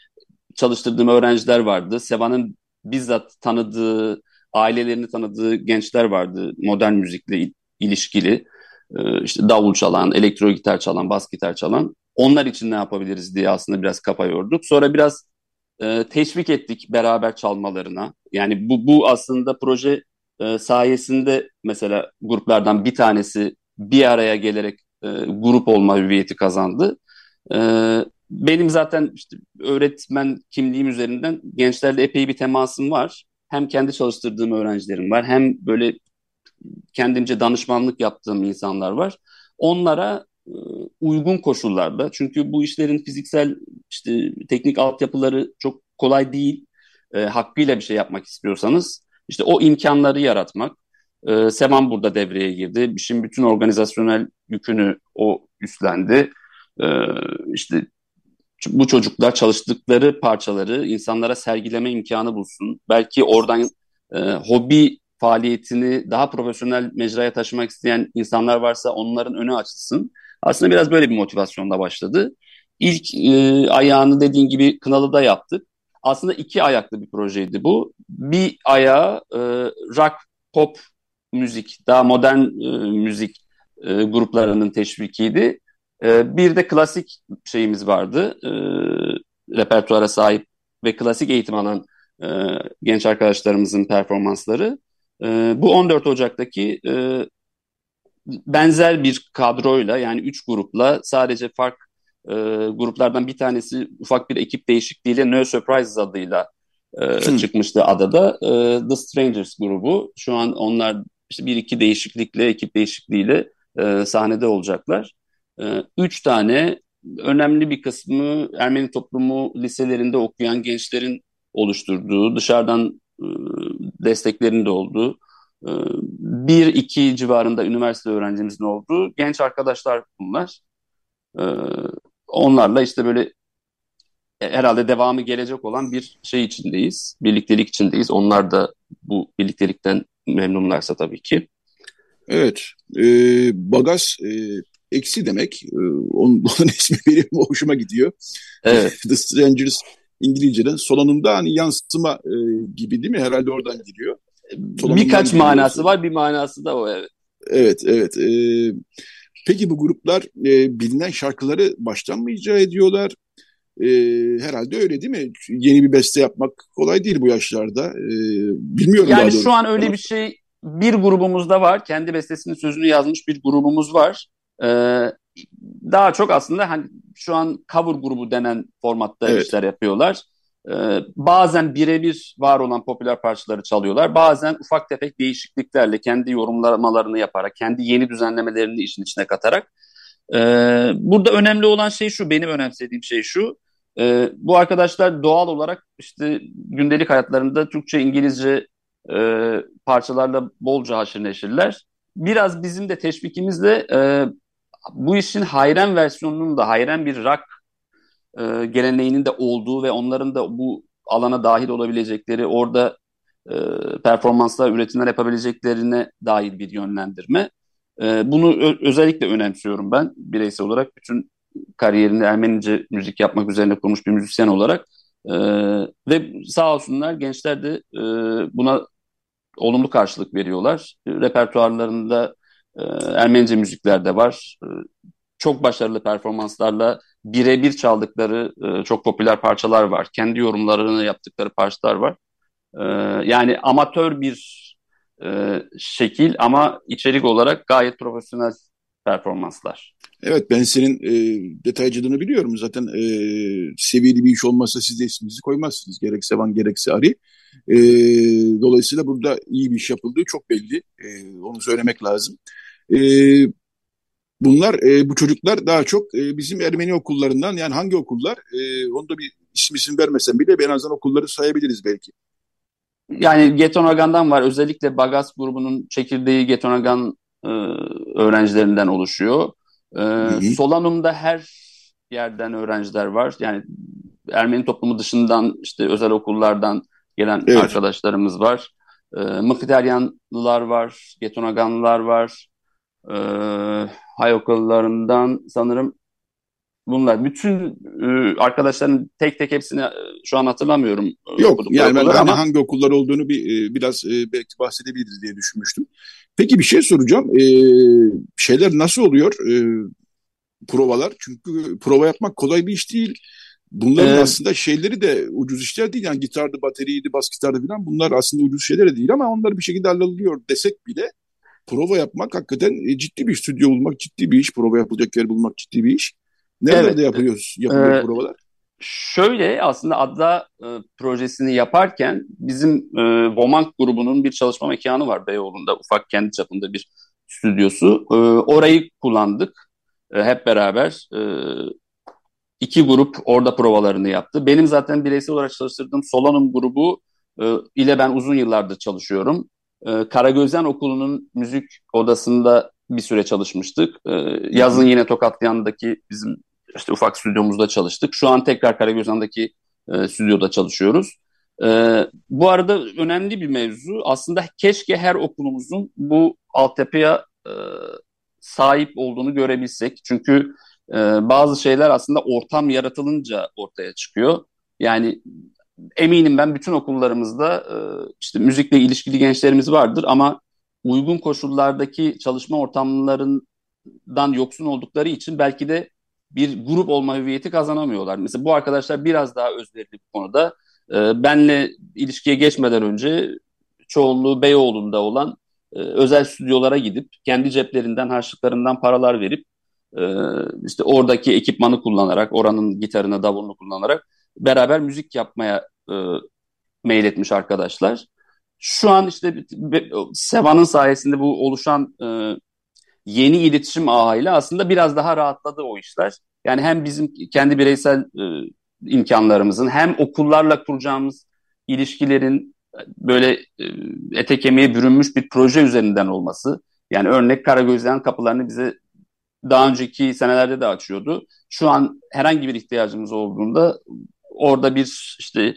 çalıştırdığım öğrenciler vardı. Seva'nın bizzat tanıdığı, ailelerini tanıdığı gençler vardı modern müzikle ilişkili. E, işte davul çalan, elektro gitar çalan, bas gitar çalan. Onlar için ne yapabiliriz diye aslında biraz kafa yorduk. Sonra biraz e, teşvik ettik beraber çalmalarına. Yani bu, bu aslında proje e, sayesinde mesela gruplardan bir tanesi bir araya gelerek e, grup olma hüviyeti kazandı. E, benim zaten işte öğretmen kimliğim üzerinden gençlerle epey bir temasım var. Hem kendi çalıştırdığım öğrencilerim var hem böyle kendimce danışmanlık yaptığım insanlar var. Onlara e, uygun koşullarda çünkü bu işlerin fiziksel işte teknik altyapıları çok kolay değil. E, hakkıyla bir şey yapmak istiyorsanız işte o imkanları yaratmak. E, Sevan burada devreye girdi. İşin bütün organizasyonel yükünü o üstlendi. E, işte bu çocuklar çalıştıkları parçaları insanlara sergileme imkanı bulsun. Belki oradan e, hobi faaliyetini daha profesyonel mecraya taşımak isteyen insanlar varsa onların önü açılsın. Aslında biraz böyle bir motivasyonla başladı. İlk e, ayağını dediğin gibi Kınalı'da yaptık. Aslında iki ayaklı bir projeydi bu. Bir ayağı e, rock, pop müzik, daha modern e, müzik e, gruplarının teşvikiydi. E, bir de klasik şeyimiz vardı. E, repertuara sahip ve klasik eğitim alan e, genç arkadaşlarımızın performansları. E, bu 14 Ocak'taki e, benzer bir kadroyla yani 3 grupla sadece fark e, gruplardan bir tanesi ufak bir ekip değişikliğiyle No Surprises adıyla e, çıkmıştı adada. E, The Strangers grubu. Şu an onlar işte bir iki değişiklikle, ekip değişikliğiyle e, sahnede olacaklar. E, üç tane önemli bir kısmı Ermeni toplumu liselerinde okuyan gençlerin oluşturduğu, dışarıdan e, desteklerinde olduğu, e, bir iki civarında üniversite öğrencimizin olduğu genç arkadaşlar bunlar. E, onlarla işte böyle herhalde devamı gelecek olan bir şey içindeyiz. Birliktelik içindeyiz. Onlar da bu birliktelikten memnunlarsa tabii ki. Evet. E, Bagas e, eksi demek. E, onun, onun ismi benim hoşuma gidiyor. Evet. The Strangers İngilizceden solunumda hani yansıma e, gibi değil mi? Herhalde oradan giriyor. Solunumdan Birkaç manası var, bir manası da o evet. Evet, evet. E, peki bu gruplar e, bilinen şarkıları baştan mı icra ediyorlar? E, herhalde öyle değil mi? Yeni bir beste yapmak kolay değil bu yaşlarda. E, bilmiyorum Yani şu an öyle bir şey bir grubumuzda var. Kendi bestesinin sözünü yazmış bir grubumuz var. Ee, daha çok aslında hani şu an cover grubu denen formatta evet. işler yapıyorlar. Ee, bazen birebir var olan popüler parçaları çalıyorlar. Bazen ufak tefek değişikliklerle kendi yorumlamalarını yaparak, kendi yeni düzenlemelerini işin içine katarak. Ee, burada önemli olan şey şu, benim önemsediğim şey şu. Ee, bu arkadaşlar doğal olarak işte gündelik hayatlarında Türkçe, İngilizce e, parçalarla bolca haşır neşirler. Biraz bizim de teşvikimizle e, bu işin hayran versiyonunun da hayran bir rock e, geleneğinin de olduğu ve onların da bu alana dahil olabilecekleri, orada e, performanslar, üretimler yapabileceklerine dair bir yönlendirme. E, bunu özellikle önemsiyorum ben bireysel olarak. Bütün kariyerini Ermenice müzik yapmak üzerine kurmuş bir müzisyen olarak. E, ve sağ olsunlar gençler de e, buna olumlu karşılık veriyorlar. Repertuarlarında e, Ermenice müzikler de var. E, çok başarılı performanslarla birebir çaldıkları e, çok popüler parçalar var. Kendi yorumlarını yaptıkları parçalar var. E, yani amatör bir e, şekil ama içerik olarak gayet profesyonel performanslar. Evet ben senin e, detaycılığını biliyorum. Zaten e, seviyeli bir iş olmazsa siz de isminizi koymazsınız. Gerek Sevan gerekse Ari. E, dolayısıyla burada iyi bir iş yapıldığı çok belli. E, onu söylemek lazım. E, bunlar e, bu çocuklar daha çok e, bizim Ermeni okullarından yani hangi okullar? E, onu da bir isim isim vermesem bile en azından okulları sayabiliriz belki. Yani Getonagan'dan var. Özellikle Bagas grubunun çekirdeği Getonagan e, öğrencilerinden oluşuyor. E, Solanum'da her yerden öğrenciler var. Yani Ermeni toplumu dışından işte özel okullardan gelen evet. arkadaşlarımız var. E, Mkhitaryanlılar var, Getonaganlılar var. E, hay okullarından sanırım bunlar. Bütün e, arkadaşların tek tek hepsini e, şu an hatırlamıyorum. E, Yok yani ben ama... hangi okullar olduğunu bir e, biraz e, belki bahsedebiliriz diye düşünmüştüm. Peki bir şey soracağım. E, şeyler nasıl oluyor? E, provalar. Çünkü prova yapmak kolay bir iş değil. Bunların evet. aslında şeyleri de ucuz işler değil. Yani gitardı, bateriydi, bas gitardı falan bunlar aslında ucuz şeyler de değil ama onlar bir şekilde halloluyor desek bile prova yapmak hakikaten e, ciddi bir stüdyo bulmak ciddi bir iş. Prova yapılacak yer bulmak ciddi bir iş. Nerede evet. yapıyoruz yapılıyor ee, provalar? Şöyle aslında Adla e, projesini yaparken bizim e, Vomank grubunun bir çalışma mekanı var Beyoğlu'nda ufak kendi çapında bir stüdyosu. E, orayı kullandık e, hep beraber. E, iki grup orada provalarını yaptı. Benim zaten bireysel olarak çalıştırdığım Solanum grubu e, ile ben uzun yıllardır çalışıyorum. E, Karagözen Okulu'nun müzik odasında bir süre çalışmıştık. E, yazın yine Tokatlıyan'daki bizim işte ufak stüdyomuzda çalıştık. Şu an tekrar Karagözen'deki e, stüdyoda çalışıyoruz. E, bu arada önemli bir mevzu. Aslında keşke her okulumuzun bu altyapıya e, sahip olduğunu görebilsek. Çünkü e, bazı şeyler aslında ortam yaratılınca ortaya çıkıyor. Yani eminim ben bütün okullarımızda e, işte müzikle ilişkili gençlerimiz vardır ama uygun koşullardaki çalışma ortamlarından yoksun oldukları için belki de bir grup olma hüviyeti kazanamıyorlar. Mesela bu arkadaşlar biraz daha özverili bu konuda. E, benle ilişkiye geçmeden önce çoğunluğu Beyoğlu'nda olan e, özel stüdyolara gidip kendi ceplerinden harçlıklarından paralar verip işte oradaki ekipmanı kullanarak oranın gitarını davulunu kullanarak beraber müzik yapmaya e, meyletmiş arkadaşlar. Şu an işte Seva'nın sayesinde bu oluşan e, yeni iletişim ağıyla aslında biraz daha rahatladı o işler. Yani hem bizim kendi bireysel e, imkanlarımızın hem okullarla kuracağımız ilişkilerin e, böyle e, ete kemiğe bürünmüş bir proje üzerinden olması. Yani örnek Karagöz'den kapılarını bize daha önceki senelerde de açıyordu. Şu an herhangi bir ihtiyacımız olduğunda orada bir işte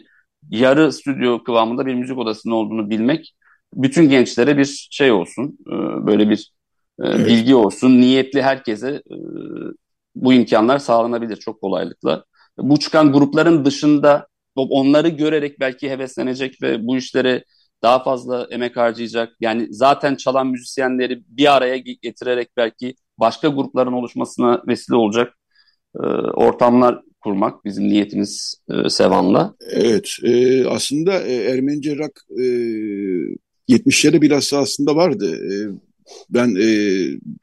yarı stüdyo kıvamında bir müzik odasının olduğunu bilmek bütün gençlere bir şey olsun. E, böyle bir e, bilgi olsun. Niyetli herkese e, bu imkanlar sağlanabilir çok kolaylıkla. Bu çıkan grupların dışında onları görerek belki heveslenecek ve bu işlere daha fazla emek harcayacak. Yani zaten çalan müzisyenleri bir araya getirerek belki başka grupların oluşmasına vesile olacak ortamlar kurmak bizim niyetimiz e, Sevan'la. Evet e, aslında e, Ermenice rock e, 70'lere biraz aslında vardı. E, ben e,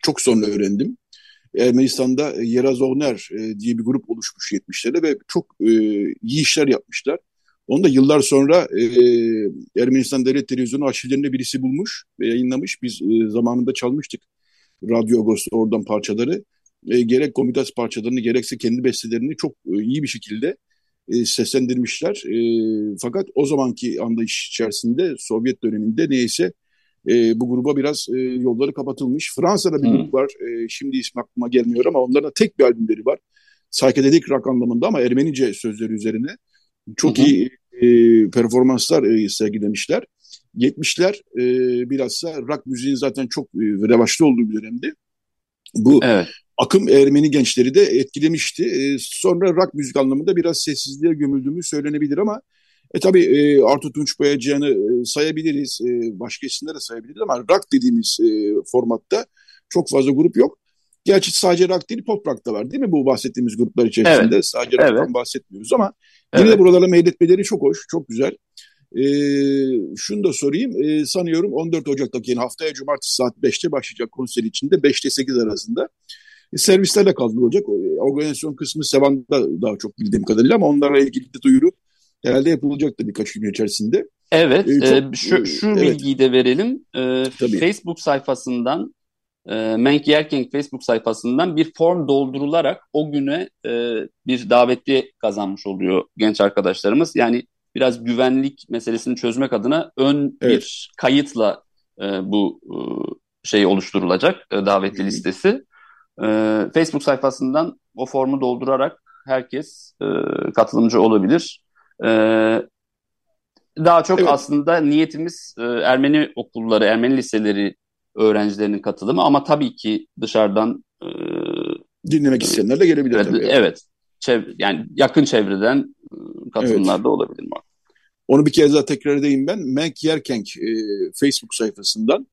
çok sonra öğrendim. Ermenistan'da Yeraz Ogner e, diye bir grup oluşmuş 70'lerde ve çok e, iyi işler yapmışlar. Onu da yıllar sonra e, Ermenistan Devlet Televizyonu arşivlerinde birisi bulmuş ve yayınlamış. Biz e, zamanında çalmıştık Radyo Agos'ta oradan parçaları e, gerek komitas parçalarını gerekse kendi bestelerini çok e, iyi bir şekilde e, seslendirmişler. E, fakat o zamanki anlayış içerisinde Sovyet döneminde neyse e, bu gruba biraz e, yolları kapatılmış. Fransa'da bir hmm. grup var. E, şimdi ismi aklıma gelmiyor ama onların tek bir albümleri var. Psychedelic rock anlamında ama Ermenice sözleri üzerine çok hmm. iyi e, performanslar e, sergilemişler. 70'ler e, bilhassa rock müziğin zaten çok e, revaçta olduğu bir dönemdi. Bu evet. Akım Ermeni gençleri de etkilemişti. E, sonra rock müzik anlamında biraz sessizliğe gömüldüğümü söylenebilir ama e tabii e, Artu Tunç Boyacıyan'ı e, sayabiliriz, e, başka isimler de sayabiliriz ama rock dediğimiz e, formatta çok fazla grup yok. Gerçi sadece rock değil pop rock da var değil mi bu bahsettiğimiz gruplar içerisinde? Evet. Sadece rock'tan evet. bahsetmiyoruz ama yine evet. de buralara meyletmeleri çok hoş, çok güzel. E, şunu da sorayım. E, sanıyorum 14 Ocak'taki yani haftaya cumartesi saat 5'te başlayacak konser içinde 5'te 8 arasında e, servislerle kaldırılacak. Organizasyon kısmı Sevan'da daha çok bildiğim kadarıyla ama onlara ilgili de duyuru herhalde yapılacaktır birkaç gün içerisinde. Evet, ee, çok, e, şu, şu evet. bilgiyi de verelim. E, Facebook sayfasından, e, Menk Yerken Facebook sayfasından bir form doldurularak o güne e, bir davetli kazanmış oluyor genç arkadaşlarımız. Yani biraz güvenlik meselesini çözmek adına ön evet. bir kayıtla e, bu e, şey oluşturulacak e, davetli listesi. E, Facebook sayfasından o formu doldurarak herkes e, katılımcı olabilir. E, daha çok evet. aslında niyetimiz e, Ermeni okulları, Ermeni liseleri öğrencilerinin katılımı ama tabii ki dışarıdan e, dinlemek isteyenler de gelebilir evet, tabii. Evet. Çev- yani yakın çevreden e, katılımlar evet. da olabilir? Onu bir kez daha tekrar edeyim ben. Mac Yerkenk e, Facebook sayfasından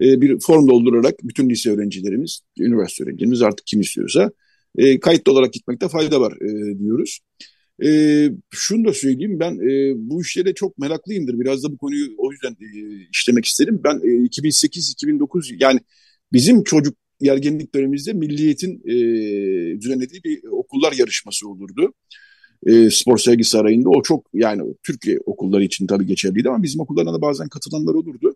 e, bir form doldurarak bütün lise öğrencilerimiz, üniversite öğrencilerimiz artık kim istiyorsa e, kayıtlı olarak gitmekte fayda var e, diyoruz. E, şunu da söyleyeyim ben e, bu işlere çok meraklıyımdır. Biraz da bu konuyu o yüzden e, işlemek isterim. Ben e, 2008-2009 yani bizim çocuk yergenlik dönemimizde Milliyet'in e, düzenlediği bir okullar yarışması olurdu. E, spor Sevgi Sarayı'nda o çok yani Türkiye okulları için tabii geçerliydi ama bizim okullarına da bazen katılanlar olurdu.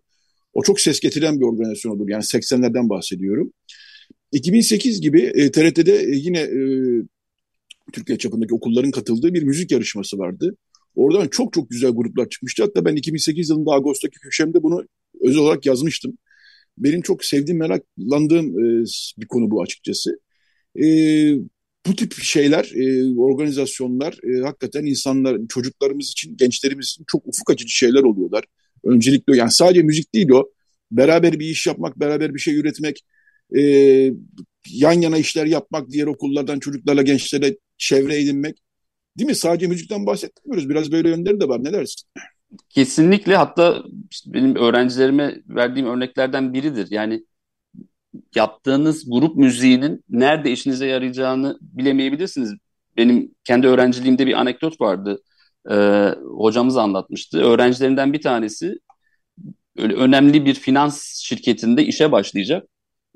O çok ses getiren bir organizasyon olur. Yani 80'lerden bahsediyorum. 2008 gibi e, TRT'de e, yine e, Türkiye çapındaki okulların katıldığı bir müzik yarışması vardı. Oradan çok çok güzel gruplar çıkmıştı. Hatta ben 2008 yılında Ağustos'taki köşemde bunu özel olarak yazmıştım. Benim çok sevdiğim, meraklandığım e, bir konu bu açıkçası. E, bu tip şeyler, e, organizasyonlar e, hakikaten insanlar, çocuklarımız için, gençlerimiz için çok ufuk açıcı şeyler oluyorlar. Öncelikle yani sadece müzik değil o. Beraber bir iş yapmak, beraber bir şey üretmek, e, yan yana işler yapmak, diğer okullardan çocuklarla, gençlere çevre edinmek. Değil mi? Sadece müzikten bahsetmiyoruz. Biraz böyle yönleri de var. Ne dersin? Kesinlikle. Hatta işte benim öğrencilerime verdiğim örneklerden biridir. Yani yaptığınız grup müziğinin nerede işinize yarayacağını bilemeyebilirsiniz. Benim kendi öğrenciliğimde bir anekdot vardı. Ee, hocamız anlatmıştı. Öğrencilerinden bir tanesi öyle önemli bir finans şirketinde işe başlayacak.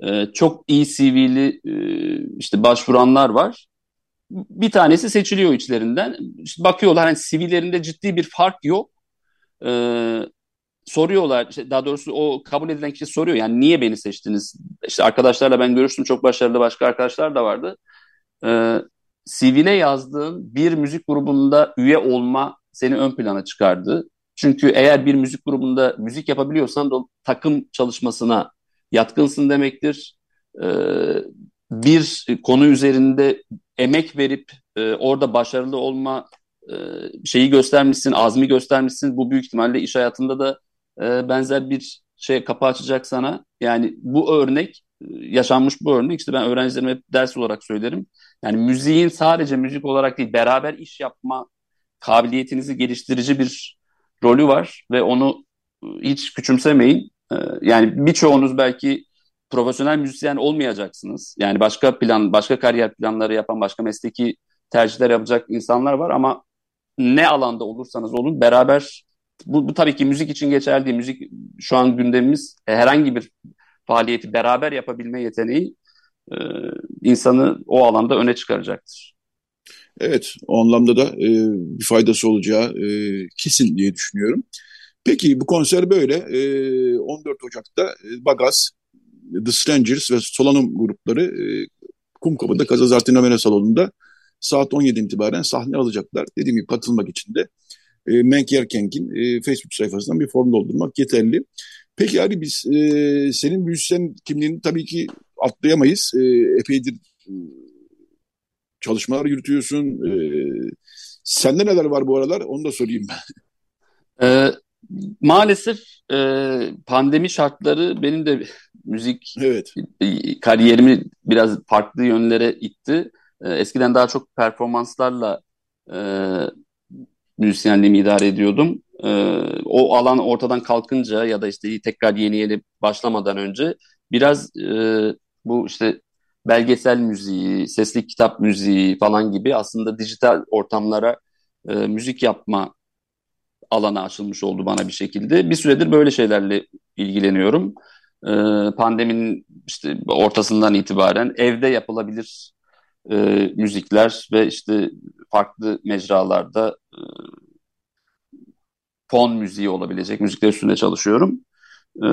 Ee, çok iyi CV'li e, işte başvuranlar var bir tanesi seçiliyor içlerinden. İşte bakıyorlar hani CV'lerinde ciddi bir fark yok. Ee, soruyorlar işte daha doğrusu o kabul edilen kişi soruyor yani niye beni seçtiniz? İşte arkadaşlarla ben görüştüm çok başarılı başka arkadaşlar da vardı. Ee, CV'ne yazdığın bir müzik grubunda üye olma seni ön plana çıkardı. Çünkü eğer bir müzik grubunda müzik yapabiliyorsan da takım çalışmasına yatkınsın demektir. Ee, bir konu üzerinde emek verip e, orada başarılı olma e, şeyi göstermişsin, azmi göstermişsin. Bu büyük ihtimalle iş hayatında da e, benzer bir şey kapı açacak sana. Yani bu örnek, yaşanmış bu örnek işte ben öğrencilerime hep ders olarak söylerim. Yani müziğin sadece müzik olarak değil, beraber iş yapma kabiliyetinizi geliştirici bir rolü var ve onu e, hiç küçümsemeyin. Yani birçoğunuz belki profesyonel müzisyen olmayacaksınız. Yani başka plan, başka kariyer planları yapan, başka mesleki tercihler yapacak insanlar var ama ne alanda olursanız olun beraber bu, bu tabii ki müzik için geçerli değil. Müzik şu an gündemimiz e, herhangi bir faaliyeti beraber yapabilme yeteneği e, insanı o alanda öne çıkaracaktır. Evet, o anlamda da e, bir faydası olacağı e, kesin diye düşünüyorum. Peki bu konser böyle. E, 14 Ocak'ta e, Bagaz The Strangers ve Solanum grupları e, Kumkapı'da Kazazartin Ömere Salonu'nda saat 17 itibaren sahne alacaklar. Dediğim gibi katılmak için de e, Menk Yerkenk'in e, Facebook sayfasından bir form doldurmak yeterli. Peki Ali biz e, senin müzisyen kimliğini tabii ki atlayamayız. E, epeydir e, çalışmalar yürütüyorsun. E, sende neler var bu aralar onu da sorayım ben. E, maalesef e, pandemi şartları benim de müzik evet. kariyerimi biraz farklı yönlere itti. E, eskiden daha çok performanslarla e, müzisyenliğimi idare ediyordum. E, o alan ortadan kalkınca ya da işte tekrar yeni yeni başlamadan önce biraz e, bu işte belgesel müziği, sesli kitap müziği falan gibi aslında dijital ortamlara e, müzik yapma alana açılmış oldu bana bir şekilde. Bir süredir böyle şeylerle ilgileniyorum. E, pandeminin işte ortasından itibaren evde yapılabilir e, müzikler ve işte farklı mecralarda e, fon müziği olabilecek müzikler üstünde çalışıyorum. E,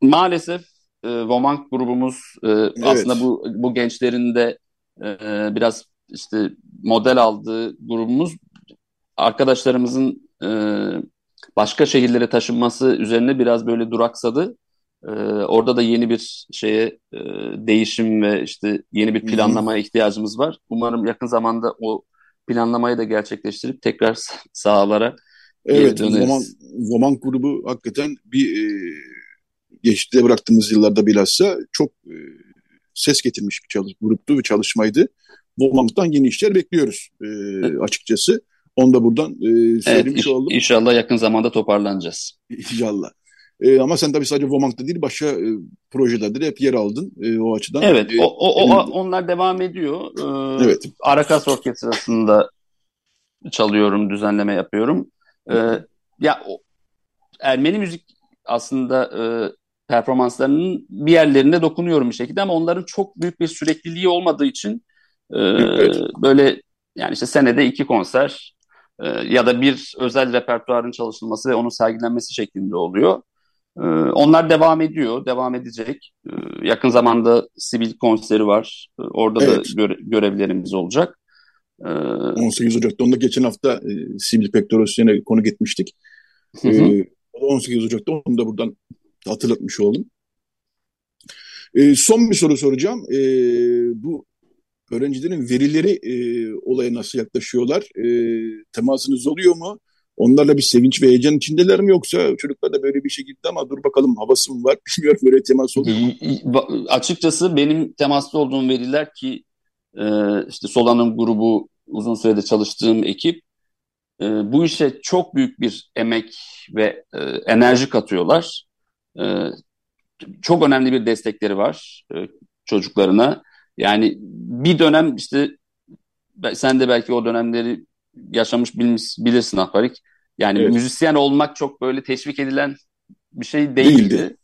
maalesef e, Woman grubumuz e, evet. aslında bu bu gençlerin de e, biraz işte model aldığı grubumuz arkadaşlarımızın e, başka şehirlere taşınması üzerine biraz böyle duraksadı. E, orada da yeni bir şeye e, değişim ve işte yeni bir planlamaya ihtiyacımız var. Umarım yakın zamanda o planlamayı da gerçekleştirip tekrar sahalara Evet, Zaman, Zaman grubu hakikaten bir e, geçti bıraktığımız yıllarda bilhassa çok e, ses getirmiş bir çalış, gruptu ve çalışmaydı. Volmank'tan yeni işler bekliyoruz e, açıkçası. Onu da buradan e, söylemiş evet, oldum. İnşallah yakın zamanda toparlanacağız. İnşallah. E, ama sen tabii sadece Vomank'ta değil başka e, projelerde de hep yer aldın e, o açıdan. Evet e, o, o, o, onlar devam ediyor. Ee, evet. Arakas Orkestrası'nda çalıyorum, düzenleme yapıyorum. Ee, ya o, Ermeni müzik aslında e, performanslarının bir yerlerine dokunuyorum bir şekilde ama onların çok büyük bir sürekliliği olmadığı için e, evet. böyle yani işte senede iki konser e, ya da bir özel repertuarın çalışılması ve onun sergilenmesi şeklinde oluyor. E, onlar devam ediyor, devam edecek. E, yakın zamanda sivil konseri var. E, orada evet. da göre, görevlerimiz olacak. 18 Ocak'ta, onda geçen hafta e, Sivil Pektorosyen'e konu gitmiştik. Hı hı. E, 18 Ocak'ta onu da buradan hatırlatmış oldum. Son bir soru soracağım. Bu öğrencilerin verileri e, olaya nasıl yaklaşıyorlar? Temasınız oluyor mu? Onlarla bir sevinç ve heyecan içindeler mi yoksa çocuklar da böyle bir şey gitti ama dur bakalım havası mı var bilmiyorum böyle temas oluyor mu? Açıkçası benim temaslı olduğum veriler ki e, işte Sola'nın grubu uzun sürede çalıştığım ekip e, bu işe çok büyük bir emek ve e, enerji katıyorlar. Çok önemli bir destekleri var çocuklarına. Yani bir dönem işte sen de belki o dönemleri yaşamış bilmiş, bilirsin Ahbarik. Yani evet. müzisyen olmak çok böyle teşvik edilen bir şey değildi. değildi.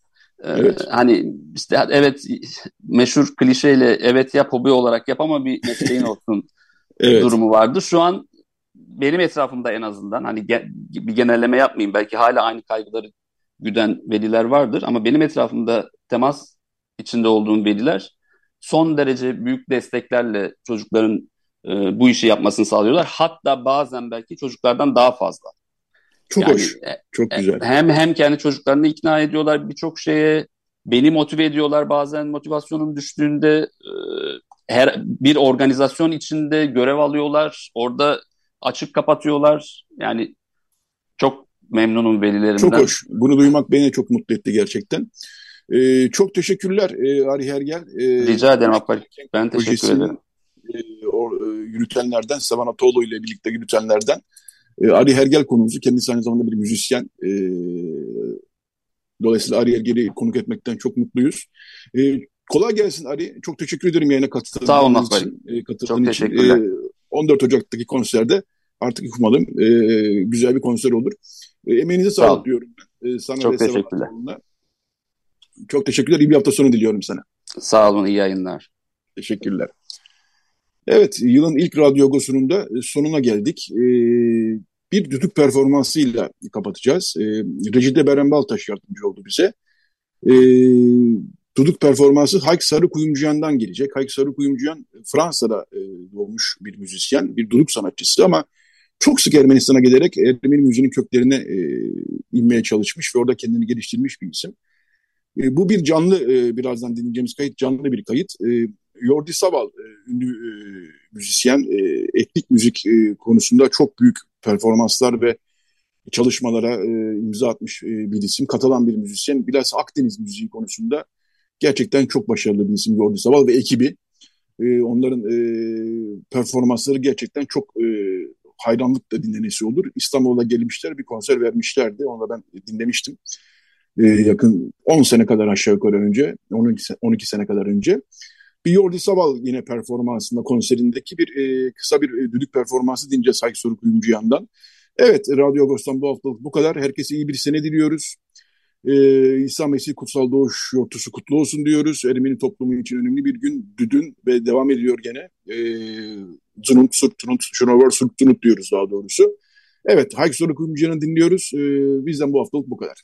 Ee, evet. Hani işte evet meşhur klişeyle evet yap hobi olarak yap ama bir mesleğin olsun evet. durumu vardı. Şu an benim etrafımda en azından hani ge bir genelleme yapmayayım belki hala aynı kaygıları güden veliler vardır ama benim etrafımda temas içinde olduğum veliler son derece büyük desteklerle çocukların e, bu işi yapmasını sağlıyorlar. Hatta bazen belki çocuklardan daha fazla. Çok yani, hoş. E, çok güzel. Hem hem kendi çocuklarını ikna ediyorlar birçok şeye. Beni motive ediyorlar bazen motivasyonum düştüğünde e, her bir organizasyon içinde görev alıyorlar. Orada açık kapatıyorlar. Yani çok memnunum velilerimden. Çok hoş. Bunu duymak beni çok mutlu etti gerçekten. Ee, çok teşekkürler e, Ari Hergel. Ee, Rica ederim Akbal. Ben teşekkür ederim. E, o, e, yürütenlerden, Sevan Atoğlu ile birlikte yürütenlerden. E, Ari Hergel konumuzu. Kendisi aynı zamanda bir müzisyen. E, dolayısıyla Ari Hergel'i konuk etmekten çok mutluyuz. E, kolay gelsin Ari. Çok teşekkür ederim yayına katıldığınız Sağ olun için. E, katıldığın çok teşekkürler. E, 14 Ocak'taki konserde artık umarım e, güzel bir konser olur. E, emeğinize sağlık Sağ diyorum. E, sana çok teşekkürler. Çok teşekkürler. İyi bir hafta sonu diliyorum sana. Sağ olun. iyi yayınlar. Teşekkürler. Evet, yılın ilk radyogosunun da sonuna geldik. Ee, bir düdük performansıyla kapatacağız. Ee, Recide Beren Baltaş yardımcı oldu bize. Ee, düdük performansı Hayk Sarı Kuyumcuyan'dan gelecek. Hayk Sarı Kuyumcuyan Fransa'da e, doğmuş bir müzisyen, bir düdük sanatçısı ama çok sık Ermenistan'a gelerek Ermeni müziğinin köklerine e, inmeye çalışmış ve orada kendini geliştirmiş bir isim. E, bu bir canlı, e, birazdan dinleyeceğimiz kayıt canlı bir kayıt. E, Yordi Saval, e, ünlü e, müzisyen, e, etnik müzik e, konusunda çok büyük performanslar ve çalışmalara e, imza atmış e, bir isim. Katalan bir müzisyen. Biraz Akdeniz müziği konusunda gerçekten çok başarılı bir isim Jordi Sabal ve ekibi. E, onların e, performansları gerçekten çok e, hayranlıkla dinlenesi olur. İstanbul'a gelmişler bir konser vermişlerdi. Onu da ben dinlemiştim. E, yakın 10 sene kadar aşağı yukarı önce, 12, 12 sene kadar önce. Bir Jordi Saval yine performansında konserindeki bir e, kısa bir e, düdük performansı dinleyeceğiz Hayk Soru Kuyumcu yandan. Evet, Radyo Agos'tan bu haftalık bu kadar. Herkese iyi bir sene diliyoruz. Ee, İsa Mesih kutsal doğuş yortusu kutlu olsun diyoruz. Ermeni toplumu için önemli bir gün. Düdün ve devam ediyor gene. Ee, Zununt, Surtununt, Şunovar, Surtununt diyoruz daha doğrusu. Evet, Hayk Soru Kuyumcu'nu dinliyoruz. Ee, bizden bu haftalık bu kadar.